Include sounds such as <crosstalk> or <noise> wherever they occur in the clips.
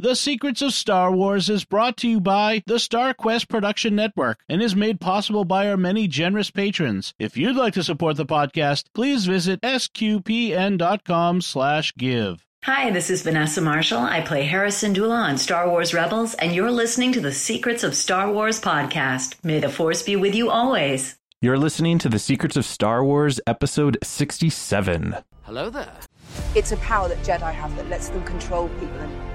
The Secrets of Star Wars is brought to you by the Star Quest Production Network and is made possible by our many generous patrons. If you'd like to support the podcast, please visit sqpn.com slash give. Hi, this is Vanessa Marshall. I play Hera Syndulla on Star Wars Rebels, and you're listening to the Secrets of Star Wars podcast. May the Force be with you always. You're listening to The Secrets of Star Wars, episode 67. Hello there. It's a power that Jedi have that lets them control people and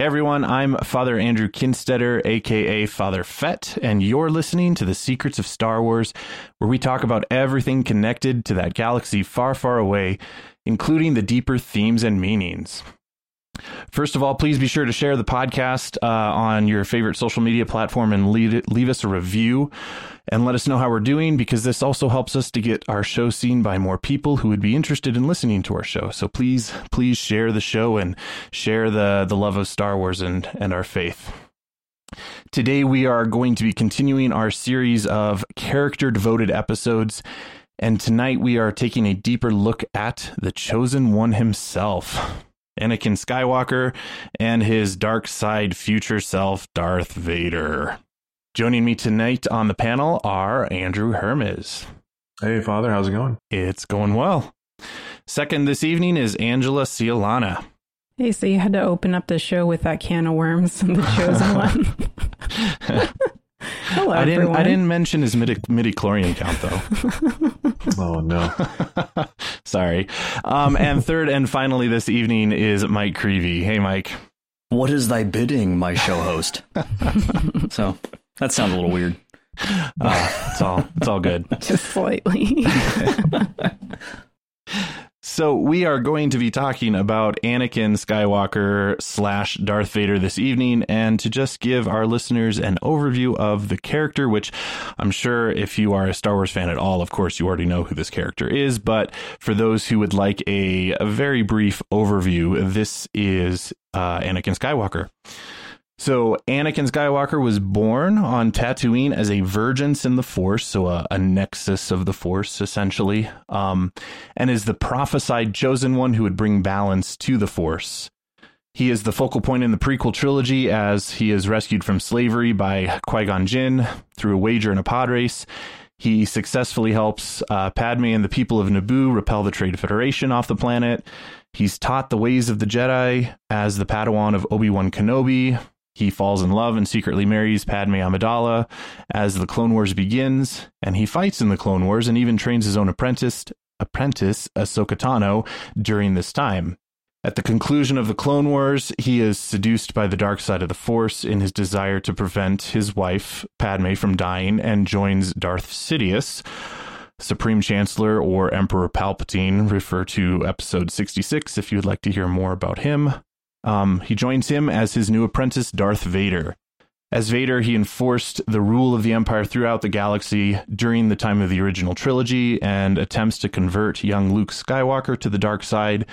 Hey everyone, I'm Father Andrew Kinstetter, aka Father Fett, and you're listening to The Secrets of Star Wars, where we talk about everything connected to that galaxy far, far away, including the deeper themes and meanings. First of all, please be sure to share the podcast uh, on your favorite social media platform and leave, leave us a review and let us know how we're doing because this also helps us to get our show seen by more people who would be interested in listening to our show. So please, please share the show and share the, the love of Star Wars and, and our faith. Today, we are going to be continuing our series of character devoted episodes. And tonight, we are taking a deeper look at the Chosen One himself. Anakin Skywalker and his dark side future self, Darth Vader. Joining me tonight on the panel are Andrew Hermes. Hey, Father, how's it going? It's going well. Second this evening is Angela Ciolana. Hey, so you had to open up the show with that can of worms, the <laughs> chosen one. <laughs> Hello, I didn't. everyone. I didn't mention his midi chlorian count though. <laughs> oh no. <laughs> Sorry. Um, and third and finally this evening is Mike Creevy. Hey, Mike. What is thy bidding, my show host? <laughs> so that sounds a little weird. Uh, it's all. It's all good. Just slightly. So we are going to be talking about Anakin Skywalker slash Darth Vader this evening, and to just give our listeners an overview of the character, which I'm sure if you are a Star Wars fan at all, of course you already know who this character is. But for those who would like a, a very brief overview, this is uh, Anakin Skywalker. So Anakin Skywalker was born on Tatooine as a vergence in the Force, so a, a nexus of the Force, essentially, um, and is the prophesied chosen one who would bring balance to the Force. He is the focal point in the prequel trilogy as he is rescued from slavery by Qui Gon Jinn through a wager in a pod race. He successfully helps uh, Padme and the people of Naboo repel the Trade Federation off the planet. He's taught the ways of the Jedi as the Padawan of Obi Wan Kenobi, he falls in love and secretly marries Padme Amidala as the Clone Wars begins, and he fights in the Clone Wars and even trains his own apprentice, apprentice Ahsoka Tano during this time. At the conclusion of the Clone Wars, he is seduced by the dark side of the Force in his desire to prevent his wife, Padme, from dying and joins Darth Sidious, Supreme Chancellor or Emperor Palpatine. Refer to episode 66 if you'd like to hear more about him. Um, he joins him as his new apprentice, Darth Vader. As Vader, he enforced the rule of the Empire throughout the galaxy during the time of the original trilogy and attempts to convert young Luke Skywalker to the dark side.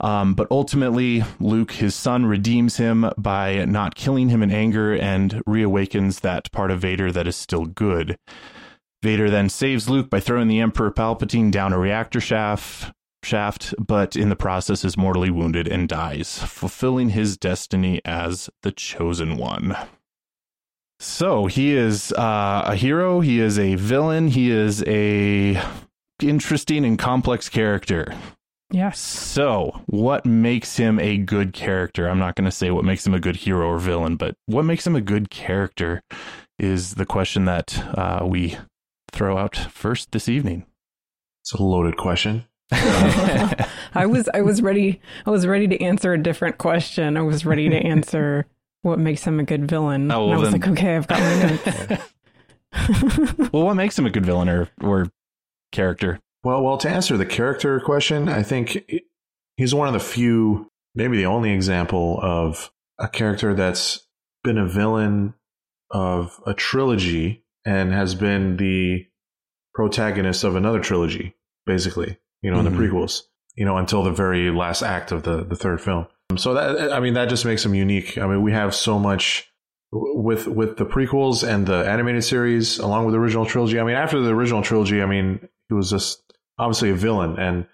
Um, but ultimately, Luke, his son, redeems him by not killing him in anger and reawakens that part of Vader that is still good. Vader then saves Luke by throwing the Emperor Palpatine down a reactor shaft, shaft, but in the process is mortally wounded and dies, fulfilling his destiny as the chosen one. So he is uh, a hero. He is a villain. He is a interesting and complex character. Yes. So, what makes him a good character? I'm not going to say what makes him a good hero or villain, but what makes him a good character is the question that uh, we throw out first this evening. It's a loaded question. <laughs> I was I was ready I was ready to answer a different question. I was ready to answer what makes him a good villain. Oh, well, I was then- like, okay, I've got my <laughs> notes. well, what makes him a good villain or, or character? Well, well, to answer the character question, I think he's one of the few, maybe the only example of a character that's been a villain of a trilogy and has been the protagonist of another trilogy, basically, you know, mm-hmm. in the mm-hmm. prequels, you know, until the very last act of the, the third film. So that, I mean, that just makes him unique. I mean, we have so much with, with the prequels and the animated series along with the original trilogy. I mean, after the original trilogy, I mean, he was just obviously a villain and,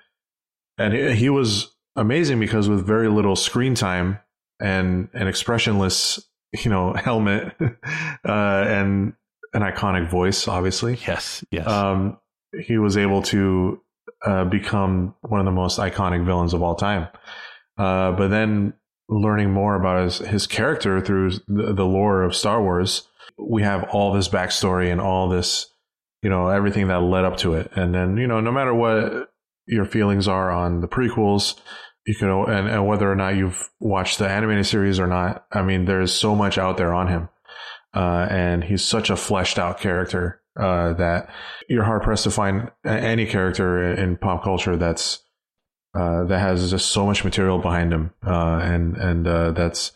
and he was amazing because with very little screen time and an expressionless, you know, <laughs> helmet, uh, and an iconic voice, obviously. Yes, yes. Um, he was able to uh, become one of the most iconic villains of all time. Uh, but then learning more about his, his character through the, the, lore of Star Wars, we have all this backstory and all this, you know, everything that led up to it. And then, you know, no matter what your feelings are on the prequels, you can, and, and whether or not you've watched the animated series or not, I mean, there's so much out there on him. Uh, and he's such a fleshed out character uh, that you're hard pressed to find any character in, pop culture that's uh, that has just so much material behind him, uh, and and uh, that's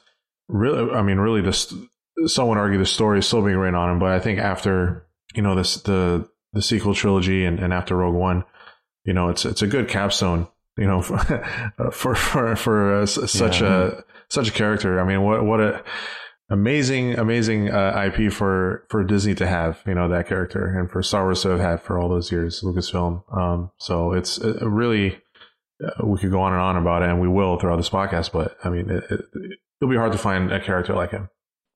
really, I mean, really, this some would argue the story is still being written on him, but I think after you know this the the sequel trilogy and, and after Rogue One, you know, it's it's a good capstone, you know, <laughs> for for for, for such yeah. a such a character. I mean, what what a amazing, amazing uh, IP for for Disney to have, you know, that character, and for Star Wars to have had for all those years, Lucasfilm. Um, so it's a really uh, we could go on and on about it, and we will throughout this podcast. But I mean, it, it, it'll be hard to find a character like him.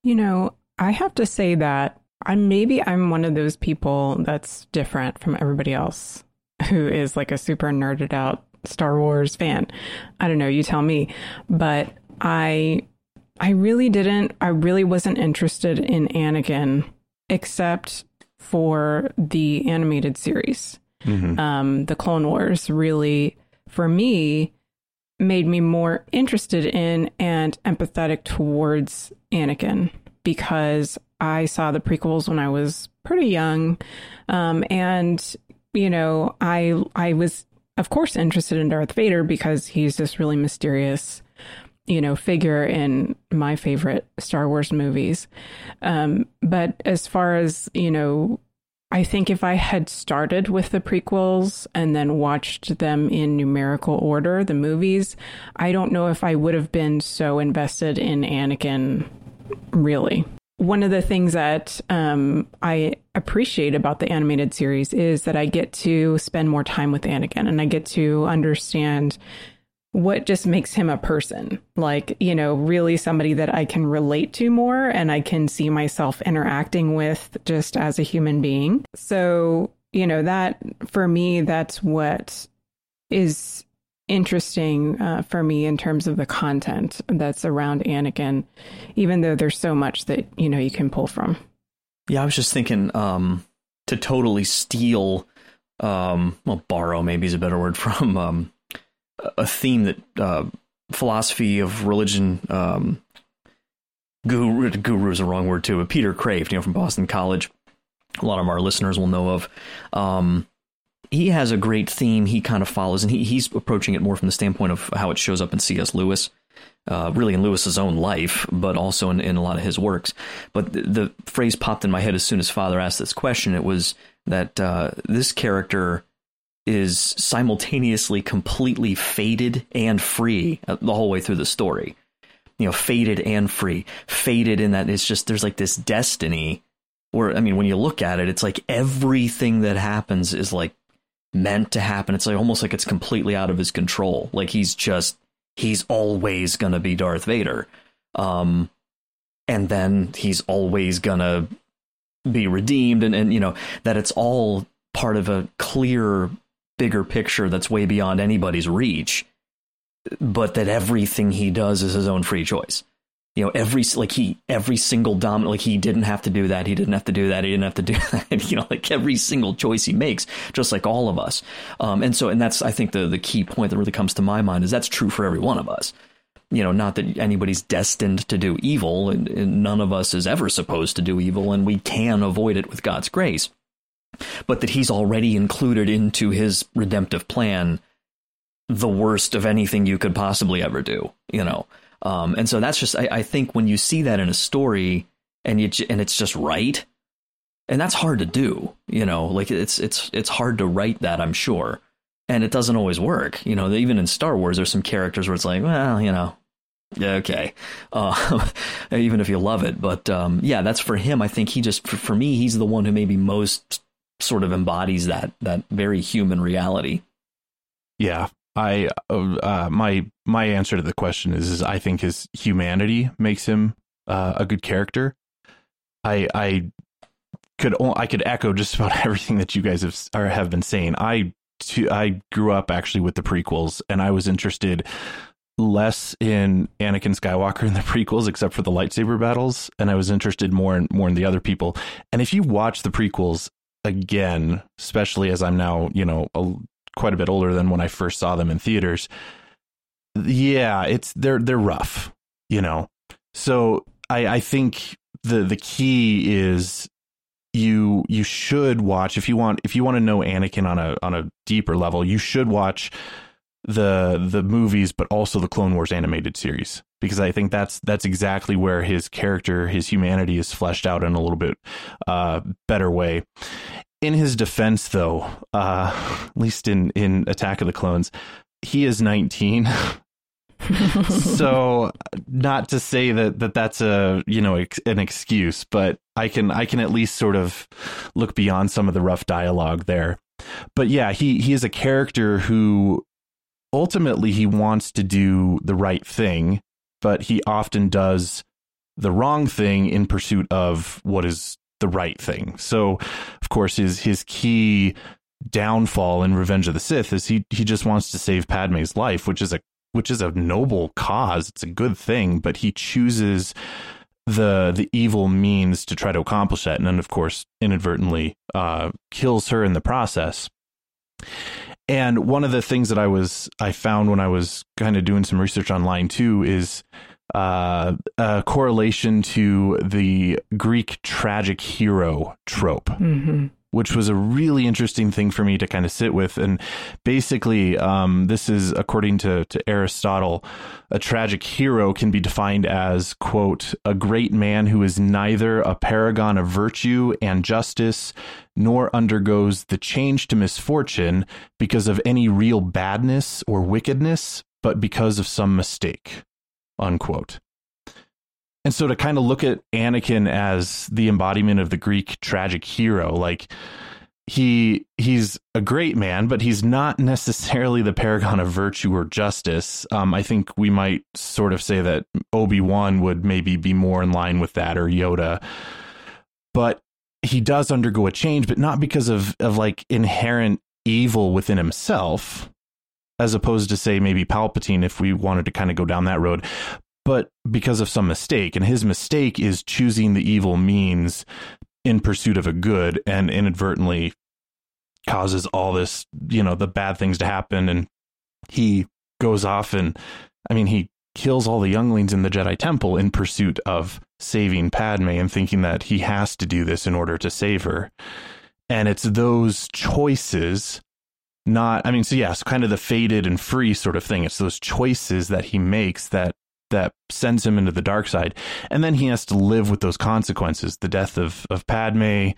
You know, I have to say that I'm maybe I'm one of those people that's different from everybody else who is like a super nerded out Star Wars fan. I don't know, you tell me, but I I really didn't, I really wasn't interested in Anakin except for the animated series. Mm-hmm. Um, the Clone Wars really, for me, made me more interested in and empathetic towards Anakin because I saw the prequels when I was pretty young. Um, and, you know, I, I was, of course, interested in Darth Vader because he's this really mysterious you know, figure in my favorite Star Wars movies. Um, but as far as, you know, I think if I had started with the prequels and then watched them in numerical order, the movies, I don't know if I would have been so invested in Anakin, really. One of the things that um, I appreciate about the animated series is that I get to spend more time with Anakin and I get to understand what just makes him a person? Like you know really somebody that i can relate to more and i can see myself interacting with just as a human being. So you know that for me that's what is interesting uh, for me in terms of the content that's around anakin even though there's so much that you know you can pull from. Yeah i was just thinking um to totally steal um well borrow maybe is a better word <laughs> from um a theme that uh, philosophy of religion um, guru guru is the wrong word too, but Peter Kreeft, you know, from Boston College, a lot of our listeners will know of. Um, he has a great theme he kind of follows, and he, he's approaching it more from the standpoint of how it shows up in C.S. Lewis. Uh, really in Lewis's own life, but also in, in a lot of his works. But the, the, phrase popped in my head as soon as Father asked this question. It was that uh, this character is simultaneously completely fated and free uh, the whole way through the story. You know, fated and free. Fated in that it's just there's like this destiny where I mean, when you look at it, it's like everything that happens is like meant to happen. It's like almost like it's completely out of his control. Like he's just he's always gonna be Darth Vader. Um and then he's always gonna be redeemed and, and you know, that it's all part of a clear bigger picture that's way beyond anybody's reach, but that everything he does is his own free choice. You know, every like he every single dominant like he didn't have to do that, he didn't have to do that, he didn't have to do <laughs> that. you know, like every single choice he makes, just like all of us. Um, and so, and that's I think the the key point that really comes to my mind is that's true for every one of us you know, not that anybody's destined to do evil, and, and, none of us is ever supposed to do evil, and we can avoid it with God's grace but that he's already included into his redemptive plan the worst of anything you could possibly ever do, you know. Um, and so that's just I, I think when you see that in a story and you and it's just right, and that's hard to do. You know, like it's it's it's hard to write that. I'm sure, and it doesn't always work. You know, even in Star Wars, there's some characters where it's like, well, you know, yeah, okay, uh, <laughs> even if you love it. But um, yeah, that's for him. I think he just for, for me, he's the one who maybe most sort of embodies that that very human reality. Yeah, I uh, my my answer to the question is is I think his humanity makes him uh, a good character. I I could I could echo just about <laughs> everything that you guys have or have been saying. I I grew up actually with the prequels, and I was interested less in Anakin Skywalker in the <laughs> prequels, except for the lightsaber battles, and I was interested more in more in the other people. And if you watch the prequels again, especially as I'm now you know a, quite a bit older than when I first saw them in theaters, yeah, it's they're they're rough, you know. So I I think the the key is you you should watch if you want if you want to know Anakin on a on a deeper level, you should watch the the movies but also the Clone Wars animated series. Because I think that's that's exactly where his character, his humanity is fleshed out in a little bit uh, better way. In his defense though, uh, at least in in Attack of the Clones, he is 19 <laughs> so not to say that, that that's a you know ex- an excuse but i can i can at least sort of look beyond some of the rough dialogue there. But yeah he he is a character who ultimately he wants to do the right thing but he often does the wrong thing in pursuit of what is the right thing so of course his his key downfall in Revenge of the Sith is he he just wants to save Padme's life, which is a which is a noble cause. It's a good thing, but he chooses the the evil means to try to accomplish that, and then of course inadvertently uh, kills her in the process. And one of the things that I was I found when I was kind of doing some research online too is uh, a correlation to the Greek tragic hero trope. Mm-hmm which was a really interesting thing for me to kind of sit with. And basically, um, this is according to, to Aristotle, a tragic hero can be defined as, quote, a great man who is neither a paragon of virtue and justice, nor undergoes the change to misfortune because of any real badness or wickedness, but because of some mistake, unquote. And so to kind of look at Anakin as the embodiment of the Greek tragic hero, like he he's a great man, but he's not <laughs> necessarily the paragon of virtue or justice. Um, I think we might sort of say that Obi Wan would maybe be more in line with that, or Yoda. But he does undergo a change, but not because of of like inherent evil within himself, as opposed to say maybe Palpatine, if we wanted to kind of go down that road, but because of some mistake. And his mistake is choosing the evil means in pursuit of a good and inadvertently causes all this, you know, the bad things to happen. And he goes off and, I mean, he kills all the younglings in the Jedi Temple in pursuit of saving Padme and thinking that he has to do this in order to save her. And it's those choices not i mean so yes kind of the fated and free sort of thing. It's those choices that he makes that that sends him into the dark side, and then he has to live with those consequences: the death of of Padme,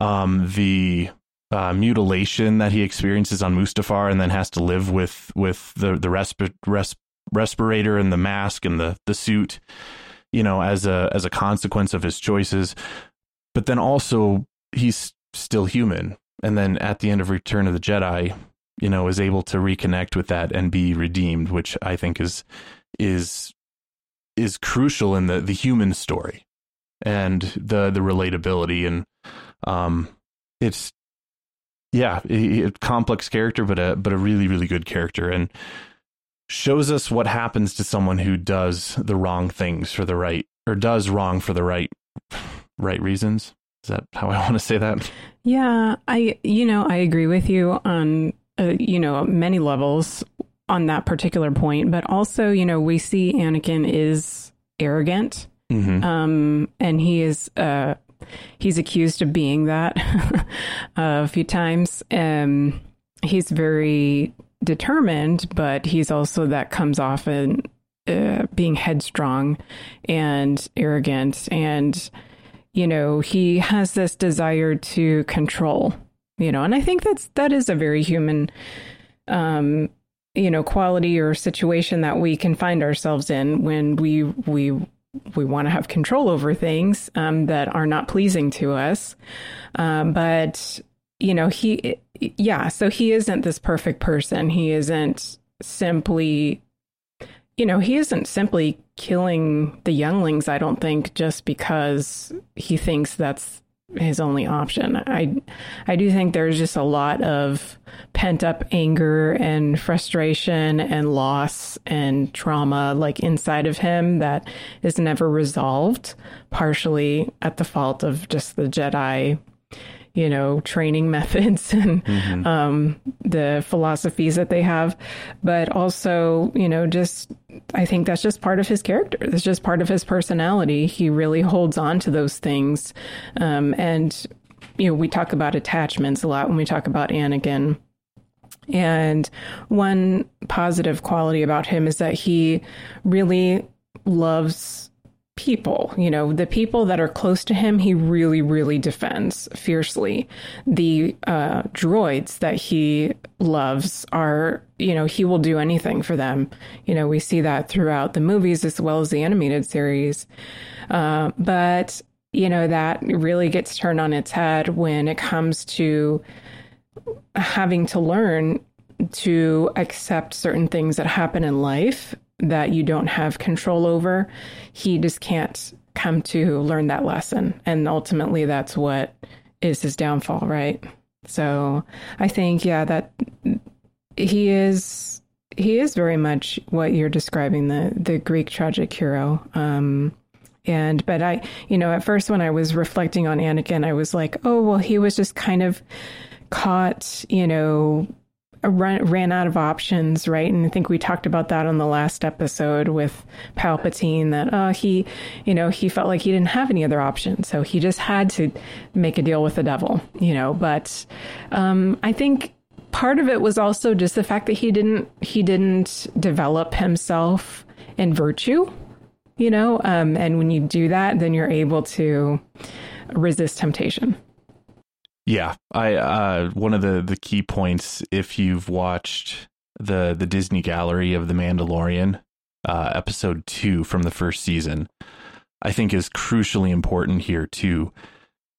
um, the uh, mutilation that he experiences on Mustafar, and then has to live with with the the resp- res- respirator and the mask and the the suit, you know, as a as a consequence of his choices. But then also he's still human, and then at the end of Return of the Jedi, you know, is able to reconnect with that and be redeemed, which I think is is is crucial in the the human story and the the relatability and um it's yeah a, complex character but a but a really really good character and shows us what happens to someone who does the wrong things for the right or does wrong for the right right reasons is that how i <laughs> want to say that yeah i you know i agree with you on uh, you know many levels on that particular point, but also, you know, we see Anakin is arrogant, mm-hmm. um, and he is uh, he's accused of being that <laughs> a few times. Um, he's very determined, but he's also that comes off in uh, being headstrong and arrogant and you know he has this desire to control you know and i think that's that is a very human um you know quality or situation that we can find ourselves in when we we we want to have control over things um, that are not pleasing to us. Um, but you know he yeah so he isn't this perfect person he isn't simply you know he isn't simply killing the younglings i don't think just because he thinks that's his only option. I I do think there's just a lot of pent up anger and frustration and loss and trauma like inside of him that is never resolved, partially at the fault of just the Jedi you know, training <laughs> methods and mm-hmm. um, the philosophies that they have, but also, you know, just I think that's just part of his character. It's just part of his personality. He really holds on to those things, um, and you know, we talk about attachments a lot when we talk about Anakin. And one positive quality about him is that he really loves people. You know, the people that are close to him, he really, really defends fiercely. The uh, droids that he loves are, you know, he will do anything for them. You know, we see that throughout the movies as well as the animated series. Uh, but, you know, that really gets turned on its head when it comes to having to learn to accept certain things that happen in life that you don't have control over, he just can't come to learn that lesson. And ultimately, that's what is his downfall, right? So I think, yeah, that he is he is very much what you're describing the the Greek tragic hero. Um, and but I, you know, at first when I was reflecting on Anakin, I was like, oh well, he was just kind of caught, you know, run, ran out of options, right? And I think we talked about that on the last episode with Palpatine that uh, he, you know, he felt like he didn't have any other options, so he just had to make a deal with the devil, you know. But um, I think part of it was also just the fact that he didn't he didn't develop himself in virtue, you know. Um, and when you do that, then you're able to resist temptation. Yeah, I uh, one of the the key points if you've watched the the Disney Gallery of the Mandalorian uh, episode two from the first season, I think is crucially important here too,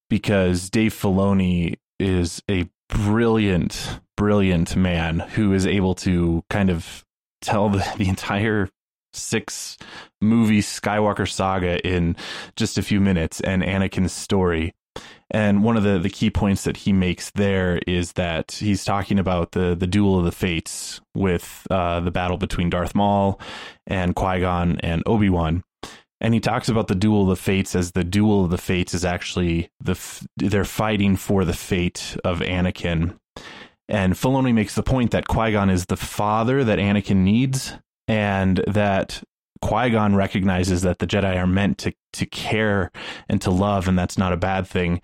because Dave Filoni is a brilliant, brilliant man who is able to kind of tell the, the entire six movie Skywalker saga in just a few minutes and Anakin's story and one of the, the key points that he makes there is that he's talking about the, the duel of the fates with uh, the battle between Darth Maul and Qui Gon and Obi Wan. And he talks about the duel of the fates as the duel of the fates is actually the they're fighting for the fate of Anakin. And Filoni makes the point that Qui Gon is the father that Anakin needs, and that Qui Gon recognizes that the Jedi are meant to to care and to love, and that's not a bad thing.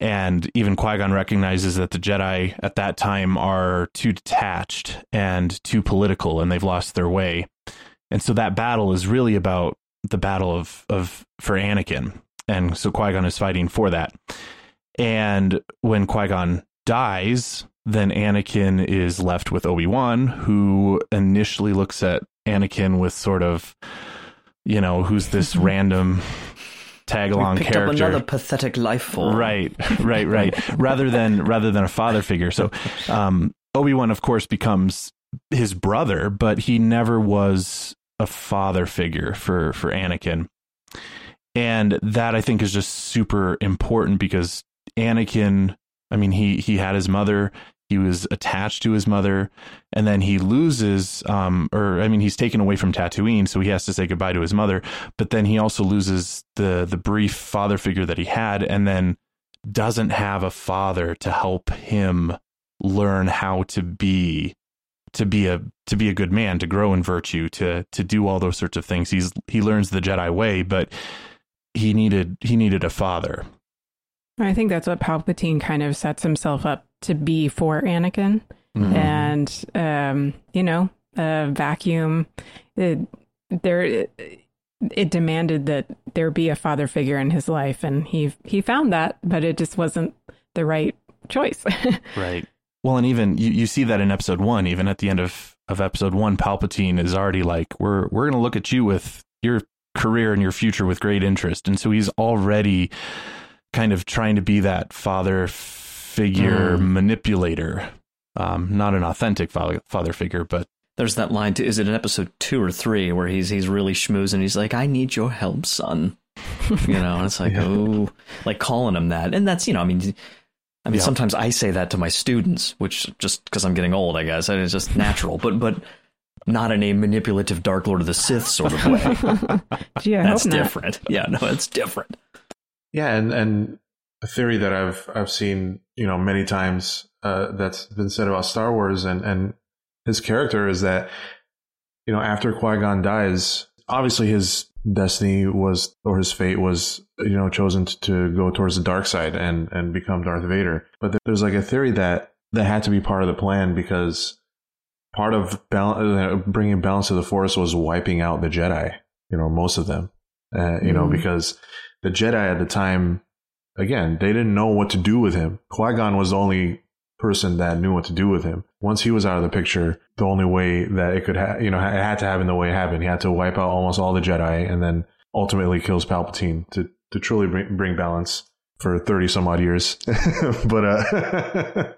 And even Qui Gon recognizes that the Jedi at that time are too detached and too political, and they've lost their way. And so that battle is really about the battle of of for Anakin, and so Qui Gon is fighting for that. And when Qui Gon dies, then Anakin is left with Obi Wan, who initially looks at Anakin with sort of, you know, who's this <laughs> random tag along character. another pathetic life form. Right, <laughs> right, right. rather than rather than a father figure. So <laughs> um, Obi Wan, of course, becomes his brother, but he never was a father figure for for Anakin. And that I think is just super important because Anakin, I mean, he he had his mother, he was attached to his mother and then he loses um, or i mean he's taken away from tatooine so he has to say goodbye to his mother but then he also loses the the brief father figure that he had and then doesn't have a father to help him learn how to be to be a to be a good man to grow in virtue to to do all those sorts of things. He's he learns the jedi way but he needed he needed a father I think that's what Palpatine kind of sets himself up to be for Anakin. Mm-hmm. And, um, you know, a vacuum, it, there it demanded that there be a father figure in his life and he he found that but it just wasn't the right choice <laughs> right well and even you, you see that in episode one even at the end of of episode one palpatine is already like we're we're going to look at you with your career and your future with great interest and so he's already kind of trying to be that father figure mm. manipulator. Um, not an authentic father, father figure but there's that line to is it in episode two or three where he's he's really schmoozing? He's like i need your help son. You know and it's like <laughs> yeah. oh like calling him that. And that's you know i mean i mean yeah. sometimes i say that to my students which just because i'm getting old i guess and it's just natural but but not in a manipulative dark lord of the sith sort of way. <laughs> Gee, that's different. Yeah no it's different yeah and and a theory that i've i've seen you know many times uh, that's been said about star wars and and his character is that you know after Qui Gon dies, obviously his destiny was or his fate was you know chosen to, go towards the dark side and and become Darth Vader. But there's like a theory that that had to be part of the plan because part of uh, bringing balance to the Force was wiping out the Jedi. You know, most of them. Uh, you mm know, mm-hmm. because the Jedi at the time, again, they didn't know what to do with him. Qui Gon was the only person that knew what to do with him. Once he was out of the picture, the only way that it could, ha- you know, it had to happen the way it happened. He had to wipe out almost all the Jedi and then ultimately kills Palpatine to, to truly bring, bring balance for 30 some odd years. <laughs> but, uh, <laughs>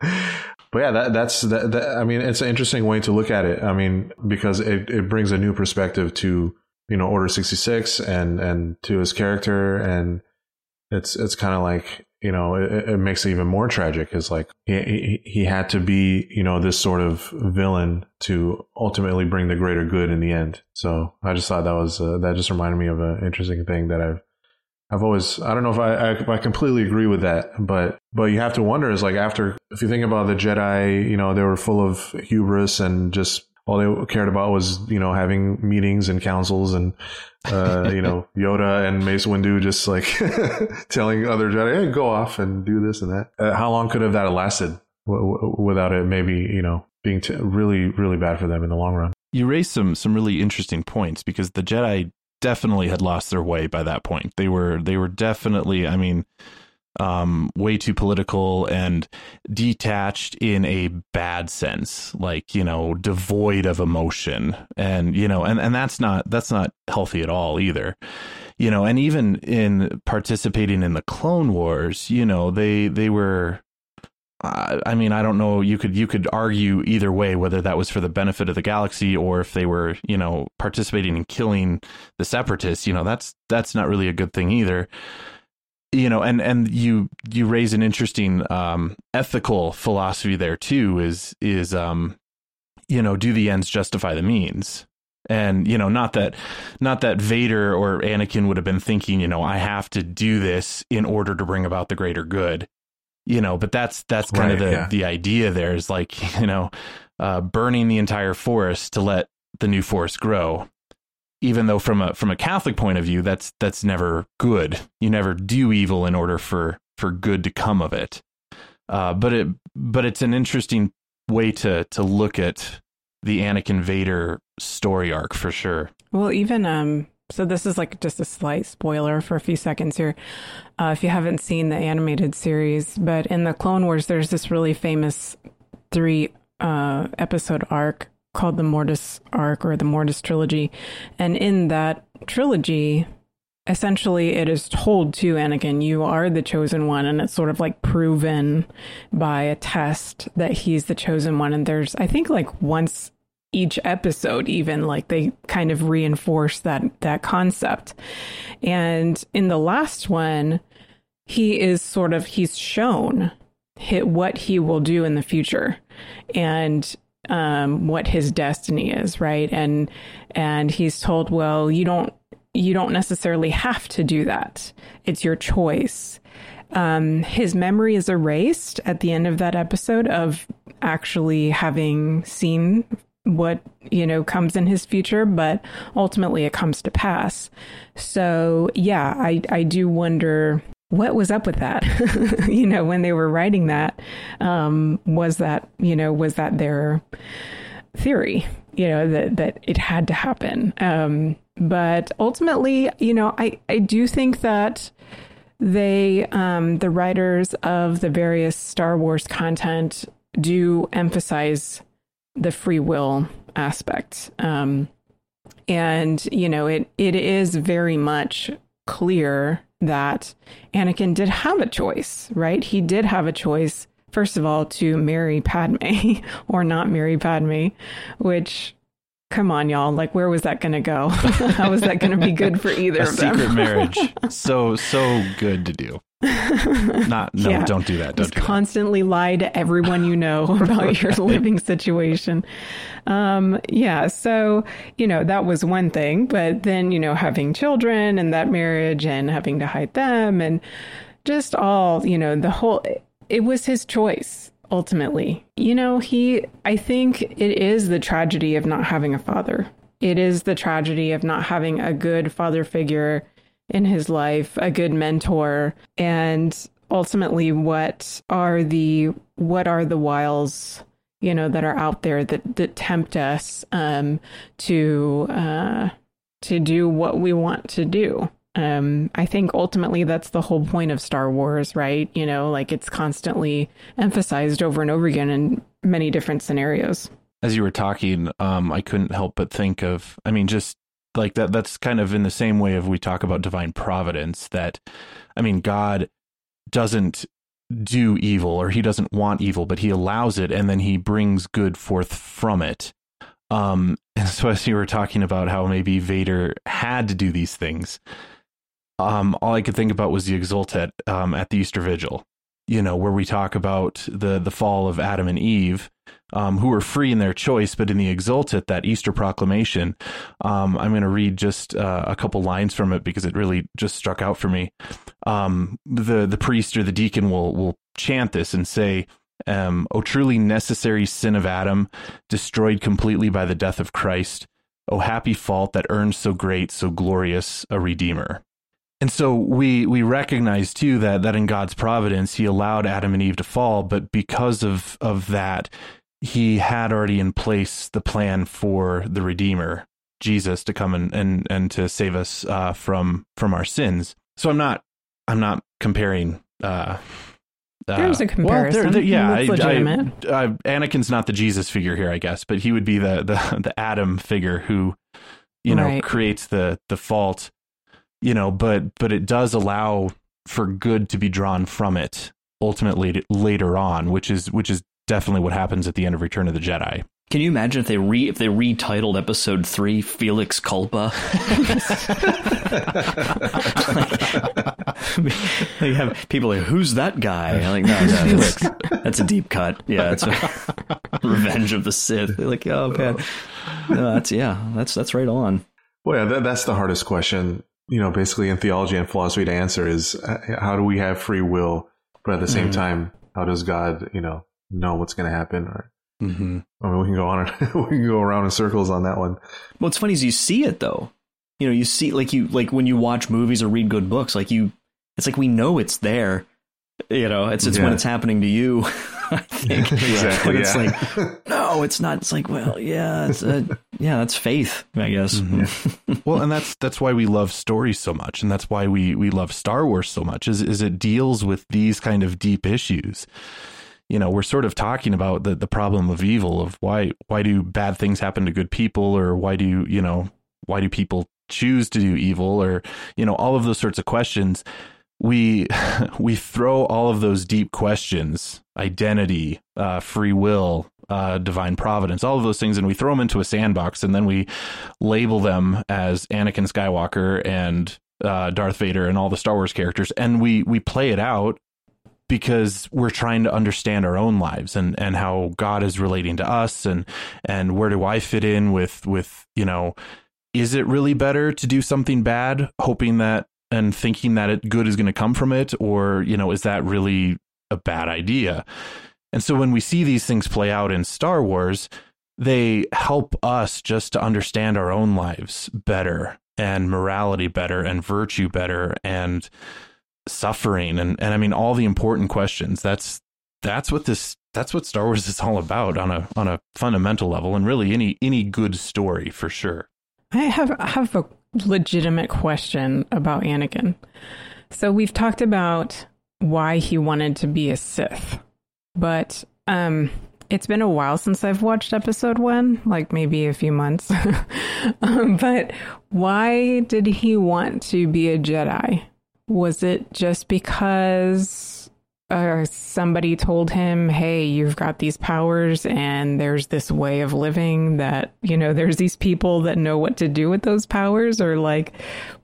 but yeah, that, that's, that, that, I mean, it's an interesting way to look at it. I mean, because it, it brings a new perspective to, you know, Order 66 and, and to his character. And it's, it's kind of like, you know, it, it, makes it even more tragic. Is like he, he had to be, you know, this sort of villain to ultimately bring the greater good in the end. So I just thought that was uh, that just reminded me of an interesting thing that I've I've always I don't know if I, I, if I completely agree with that, but but you have to wonder is like after if you think about the Jedi, you know, they were full of hubris and just all they cared about was you know having meetings and councils and uh, you know <laughs> Yoda and Mace Windu just like <laughs> telling other Jedi, "Hey, go off and do this and that." Uh, how long could have that lasted w- w- without it? Maybe you know being t- really really bad for them in the long run. You raised some some really interesting points because the Jedi definitely had lost their way by that point. They were they were definitely. I mean um, way too political and detached in a bad sense, like you know, devoid of emotion, and you know, and and that's not that's not healthy at all either. You know, and even in participating in the Clone Wars, you know, they they were I mean, I don't know. You could you could argue either way whether that was for the benefit of the galaxy or if they were, you know, participating in killing the separatists. You know, that's that's not really a good thing either you know and and you you raise an interesting um ethical philosophy there too is is um you know do the ends justify the means and you know not that not that Vader or Anakin would have been thinking you know I have to do this in order to bring about the greater good you know but that's that's kind right, of the yeah. the idea there is like <laughs> you know uh burning the entire forest to let the new forest grow even though from a from a Catholic point of view, that's that's never good. You never do evil in order for for good to come of it. Uh, but it but it's an interesting way to to look at the Anakin Vader story arc for sure. Well, even um, so this is like just a slight spoiler for a few seconds here. Uh, if you haven't seen the animated series, but in the Clone Wars, there's this really famous three uh, episode arc called the Mortis arc or the Mortis trilogy. And in that trilogy, essentially it is told to Anakin, you are the chosen one. And it's sort of like proven by a test that he's the chosen one. And there's, I think, like once each episode even like they kind of reinforce that that concept and in the last one he is sort of he's shown hit what he will do in the future and um, what his destiny is, right? And and he's told, well, you don't you don't necessarily have to do that. It's your choice. Um, his memory is erased at the end of that episode of actually having seen what you know comes in his future but ultimately it comes to pass so yeah i i do wonder what was up with that? <laughs> you know, when they were writing that, um, was that, you know, was that their theory? you know that that it had to happen. Um, but ultimately, you know, I I do think that they um, the writers of the various Star Wars content do emphasize the free will aspect. Um, and you know, it it is very much clear that Anakin did have a choice, right? He did have a choice, first of all, to marry Padme <laughs> or not marry Padme, which come on, y'all. Like, where was that going to go? <laughs> How was that going to be good for either a of them? secret marriage. <laughs> So, so good to do. <laughs> Not, no, Yeah. don't do that. Don't Just do that. constantly lie to everyone you know <laughs> about your living situation. Um, yeah, so you know that was one thing, but then you know having children and that marriage and having to hide them and just all you know the whole it was his choice ultimately. You know he I think it is the tragedy of not having a father. It is the tragedy of not having a good father figure in his life, a good mentor, and ultimately what are the what are the wiles you know that are out there that that tempt us um to uh to do what we want to do. Um i think ultimately that's the whole point of star wars right? You know like it's constantly emphasized over and over again in many different scenarios. As you were talking, um, I couldn't help but think of, I mean, just like that, that's kind of in the same way of we talk about divine providence that, I mean, God doesn't do evil or he doesn't want evil, but he allows it and then he brings good forth from it. Um, <laughs> and so as you were talking about how maybe Vader had to do these things, um, all I could think about was the Exultet um, at the Easter Vigil, you know, where we talk about the the fall of Adam and Eve, um, who were free in their choice, but in the Exultet, that Easter proclamation, um, I'm going to read just uh, a couple lines from it because it really just struck out for me. Um, the the priest or the deacon will will chant this and say. Um, o truly necessary sin of Adam, destroyed completely by the death of Christ. O happy fault that earned so great, so glorious a redeemer. And so we we recognize too that that in God's providence he allowed Adam and Eve to fall, but because of of that, he had already in place the plan for the Redeemer, Jesus, to come and and, and to save us uh, from from our sins. So I'm not I'm not comparing. Uh, uh, There's a well, comparison. there- there- yeah, It's I- I- uh, Anakin's not the Jesus figure here, I guess, but he would be the the the Adam figure who, you know, Right. creates the the fault, you know. But but it does allow for good to be drawn from it ultimately later on, which is which is definitely what happens at the end of Return of the Jedi. Can you imagine if they re if they retitled episode three Felix Culpa? <laughs> they have people like, who's that guy? I'm like, no, no, <laughs> that's, that's a deep cut. Yeah, it's <laughs> Revenge of the Sith. They're like, oh man, no, that's yeah, that's that's right on. Well, yeah, that, that's the hardest question, you know, basically in theology and philosophy to answer is uh, how do we have free will, but at the same Mhm. time, how does God, you know, know what's going to happen? Or, Mm-hmm. I mean, we can go on, and <laughs> we can go around in circles on that one. What's funny is you see it though. You know, you see like you like when you watch movies or read good books, like you, it's like we know it's there. You know, it's it's when it's happening to you. <laughs> I think <laughs> Exactly, it's yeah. like no, it's not. It's like well, yeah, it's uh, yeah, that's faith, I guess. Mhm. well, and that's that's why we love stories so much, and that's why we we love Star Wars so much. Is is it deals with these kind of deep issues. You know, we're sort of talking about the the problem of evil of why why do bad things happen to good people, or why do you know why do people choose to do evil, or you know all of those sorts of questions. We <laughs> we throw all of those deep questions, identity, uh, free will, uh, divine providence, all of those things, and we throw them into a sandbox, and then we label them as Anakin Skywalker and uh, Darth Vader and all the Star Wars characters, and we we play it out because we're trying to understand our own lives and and how God is relating to us, and and where do I fit in with with you know, is it really better to do something bad, hoping that and thinking that it good is going to come from it, or you know, is that really a bad idea? And so when we see these things play out in Star Wars, they help us just to understand our own lives better and morality better and virtue better and suffering and and I mean all the important questions. That's that's what this that's what Star Wars is all about on a on a fundamental level, and really any any good story for sure. I have I have a legitimate question about Anakin. So we've talked about why he wanted to be a Sith, but um, it's been a while since I've watched Episode One, like maybe a few months. <laughs> um, but why did he want to be a Jedi? Was it just because uh, somebody told him, hey, you've got these powers and there's this way of living that, you know, there's these people that know what to do with those powers? Or like,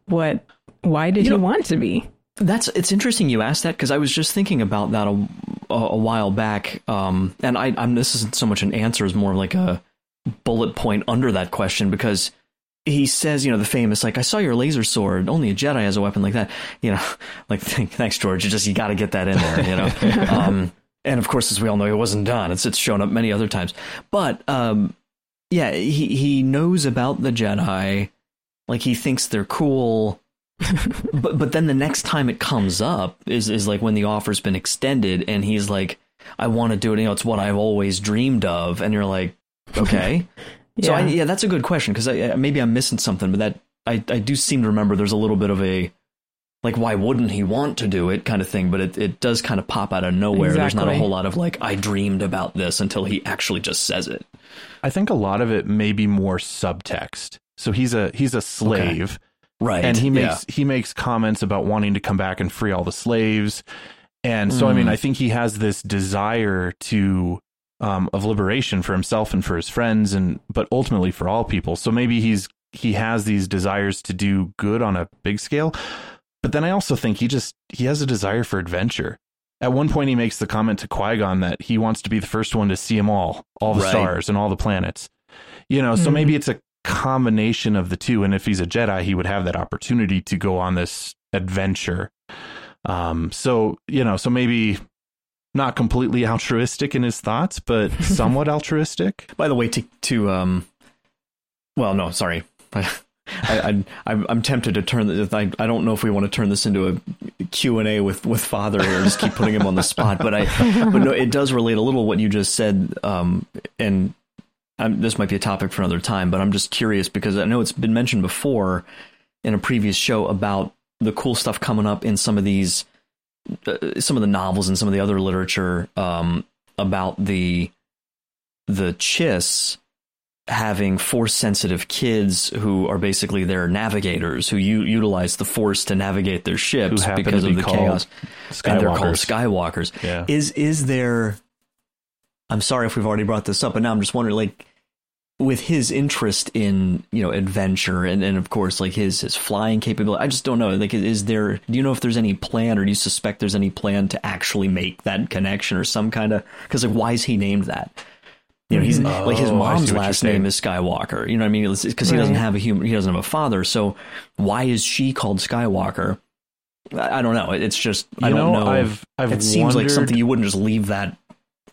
what, why did you he know, want to be? That's, it's interesting you asked that because I was just thinking about that a, a, a while back. Um, and I, I'm, this isn't so much an answer as more like a bullet point under that question because he says, you know, the famous, like, I saw your laser sword. Only a Jedi has a weapon like that. You know, <laughs> like, <laughs> thanks, George. You just, you got to get that in there, you know? <laughs> um, and of course, as we all know, it wasn't done. It's, it's shown up many other times. But, um, yeah, he, he knows about the Jedi. Like, he thinks they're cool. but, but then the next time it comes up is, is like when the offer's been extended and he's like, I want to do it. You know, it's what I've always dreamed of. And you're like, okay. Yeah. So I, yeah, that's a good question because maybe I'm missing something, but that I, I do seem to remember there's a little bit of a like why wouldn't he want to do it kind of thing, but it, it does kind of pop out of nowhere. Exactly. There's not a whole lot of like I dreamed about this until he actually just says it. I think a lot of it may be more subtext. So he's a he's a slave. Okay. Right. And he makes yeah. he makes comments about wanting to come back and free all the slaves. And so mm. I mean, mm. I think he has this desire to um, of liberation for himself and for his friends, and but ultimately for all people. So maybe he's he has these desires to do good on a big scale, but then I also think he just he has a desire for adventure. At one point, he makes the comment to Qui Gon that he wants to be the first one to see them all, all the right. stars and all the planets. You know, mm-hmm. so maybe it's a combination of the two. And if he's a Jedi, he would have that opportunity to go on this adventure. Um, so you know, so maybe not completely altruistic in his thoughts, but <laughs> somewhat altruistic. By the way, to to um, well, no, sorry. <laughs> I, I, I'm tempted to turn this. I, I don't know if we want to turn this into a Q and A with, with Father or just keep putting him on the spot. But I, but no, it does relate a little what you just said. Um, and I'm, this might be a topic for another time. But I'm just curious because I know it's been mentioned before in a previous show about the cool stuff coming up in some of these uh, some of the novels and some of the other literature um, about the the Chiss having force sensitive kids who are basically their navigators who u- utilize the force to navigate their ships because of the chaos. And they're called skywalkers. Yeah. is is there i'm sorry if we've already brought this up but now i'm just wondering like with his interest in you know adventure and, and of course like his his flying capability i just don't know like is there do you know if there's any plan or do you suspect there's any plan to actually make that connection or some kind of because like why is he named that? You know he's oh, like his mom's last name is skywalker you know what i mean? Because he doesn't have a human he doesn't have a father so why is she called skywalker? I, I don't know. It's just I don't know. I've, I've it seems like something you wouldn't just leave that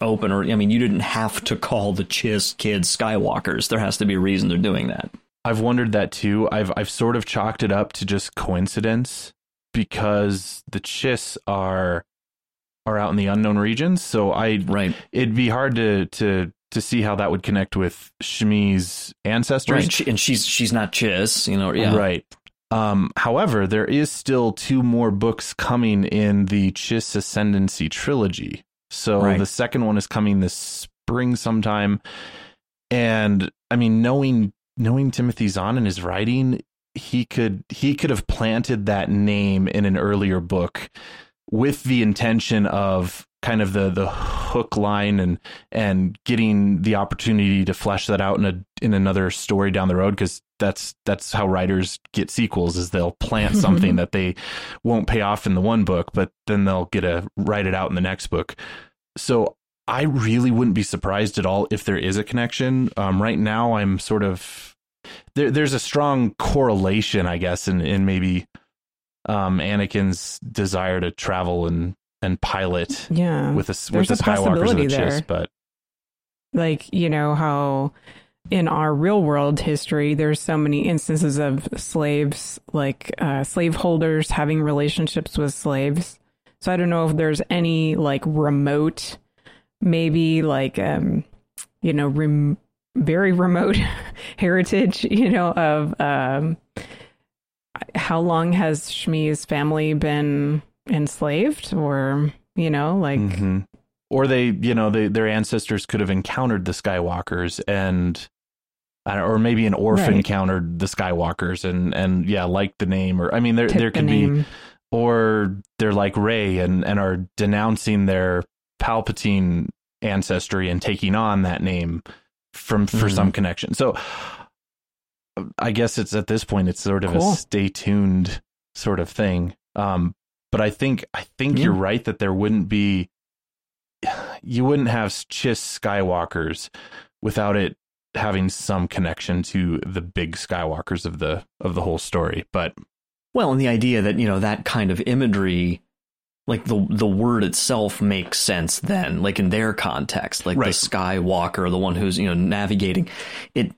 open or I mean you didn't have to call the Chiss kids Skywalkers. There has to be a reason they're doing that. I've wondered that too. I've I've sort of chalked it up to just coincidence because the Chiss are are out in the unknown regions. So I right. it'd be hard to to to see how that would connect with Shmi's ancestors. Right. And she's she's not Chiss, you know. Yeah. Right. Um, however, there is still two more books coming in the Chiss Ascendancy trilogy. So right. the second one is coming this spring sometime. And I mean, knowing knowing Timothy Zahn and his writing, he could he could have planted that name in an earlier book with the intention of kind of the the hook line and and getting the opportunity to flesh that out in a in another story down the road because that's that's how writers get sequels is they'll plant <laughs> something that they won't pay off in the one book but then they'll get to write it out in the next book so I really wouldn't be surprised at all if there is a connection. Um, right now, I'm sort of there. There's a strong correlation, I guess, in in maybe um, Anakin's desire to travel and and pilot. Yeah, with a with the Skywalkers and the Chiss, but like you know how in our real world history, there's so many instances of slaves, like uh, slave holders having relationships with slaves. So I don't know if there's any like remote maybe like um, you know, rem- very remote <laughs> heritage, you know, of um, how long has Shmi's family been enslaved, or you know, like. Mm-hmm. Or they, you know, they, their ancestors could have encountered the Skywalkers and or maybe an orphan right. encountered the Skywalkers and and yeah, like the name, or I mean, there there could the be, or they're like Rey and and are denouncing their Palpatine ancestry and taking on that name from for mm-hmm. some connection. So I guess it's at this point it's sort of cool. a stay tuned sort of thing. Um, but I think I think yeah. you're right that there wouldn't be <sighs> you wouldn't have Chiss Skywalkers without it having some connection to the big Skywalkers of the of the whole story. But well, and the idea that you know that kind of imagery, like the the word itself makes sense then, like in their context, like right. the Skywalker, the one who's you know navigating it.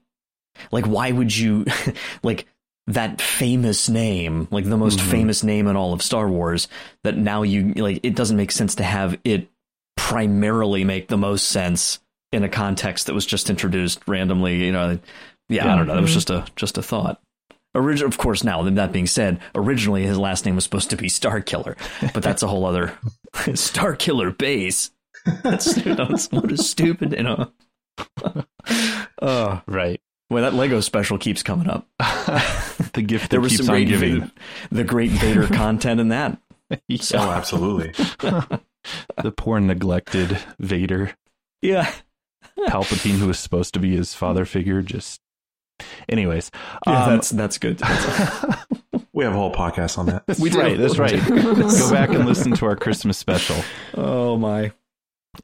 Like, why would you <laughs> like? that famous name, like the most mm-hmm. famous name in all of Star Wars, that now you like it doesn't make sense to have it primarily make the most sense in a context that was just introduced randomly. You know, yeah, yeah. I don't know. That was mm-hmm. just a just a thought. Original, of course. Now that being said, originally his last name was supposed to be Star Killer, but that's a whole other <laughs> Star Killer base. That's, that's <laughs> what a stupid, you know. <laughs> oh, right. Well, that Lego special keeps coming up. the gift there was some great Vader, the great Vader content in that. yeah. Oh, absolutely. the poor neglected Vader. Yeah. <laughs> Palpatine, who was supposed to be his father figure, just. Anyways, yeah, um, that's that's good. <laughs> we have a whole podcast on that. That's we right. That's right. Go back and listen to our <laughs> Christmas special. Oh my.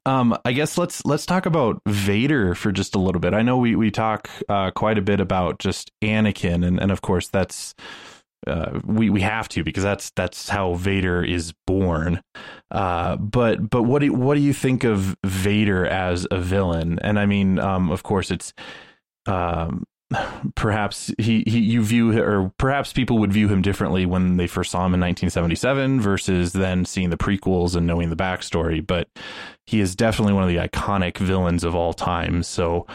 Um, I guess let's let's talk about Vader for just a little bit. I know we we talk uh, quite a bit about just Anakin, and and of course that's uh, we we have to because that's that's how Vader is born. Uh, but but what do what do you think of Vader as a villain? And I mean, um, of course, it's um, <sighs> perhaps he, he you view or perhaps people would view him differently when they first saw him in 1977 versus then seeing the prequels and knowing the backstory. But he is definitely one of the iconic villains of all time. So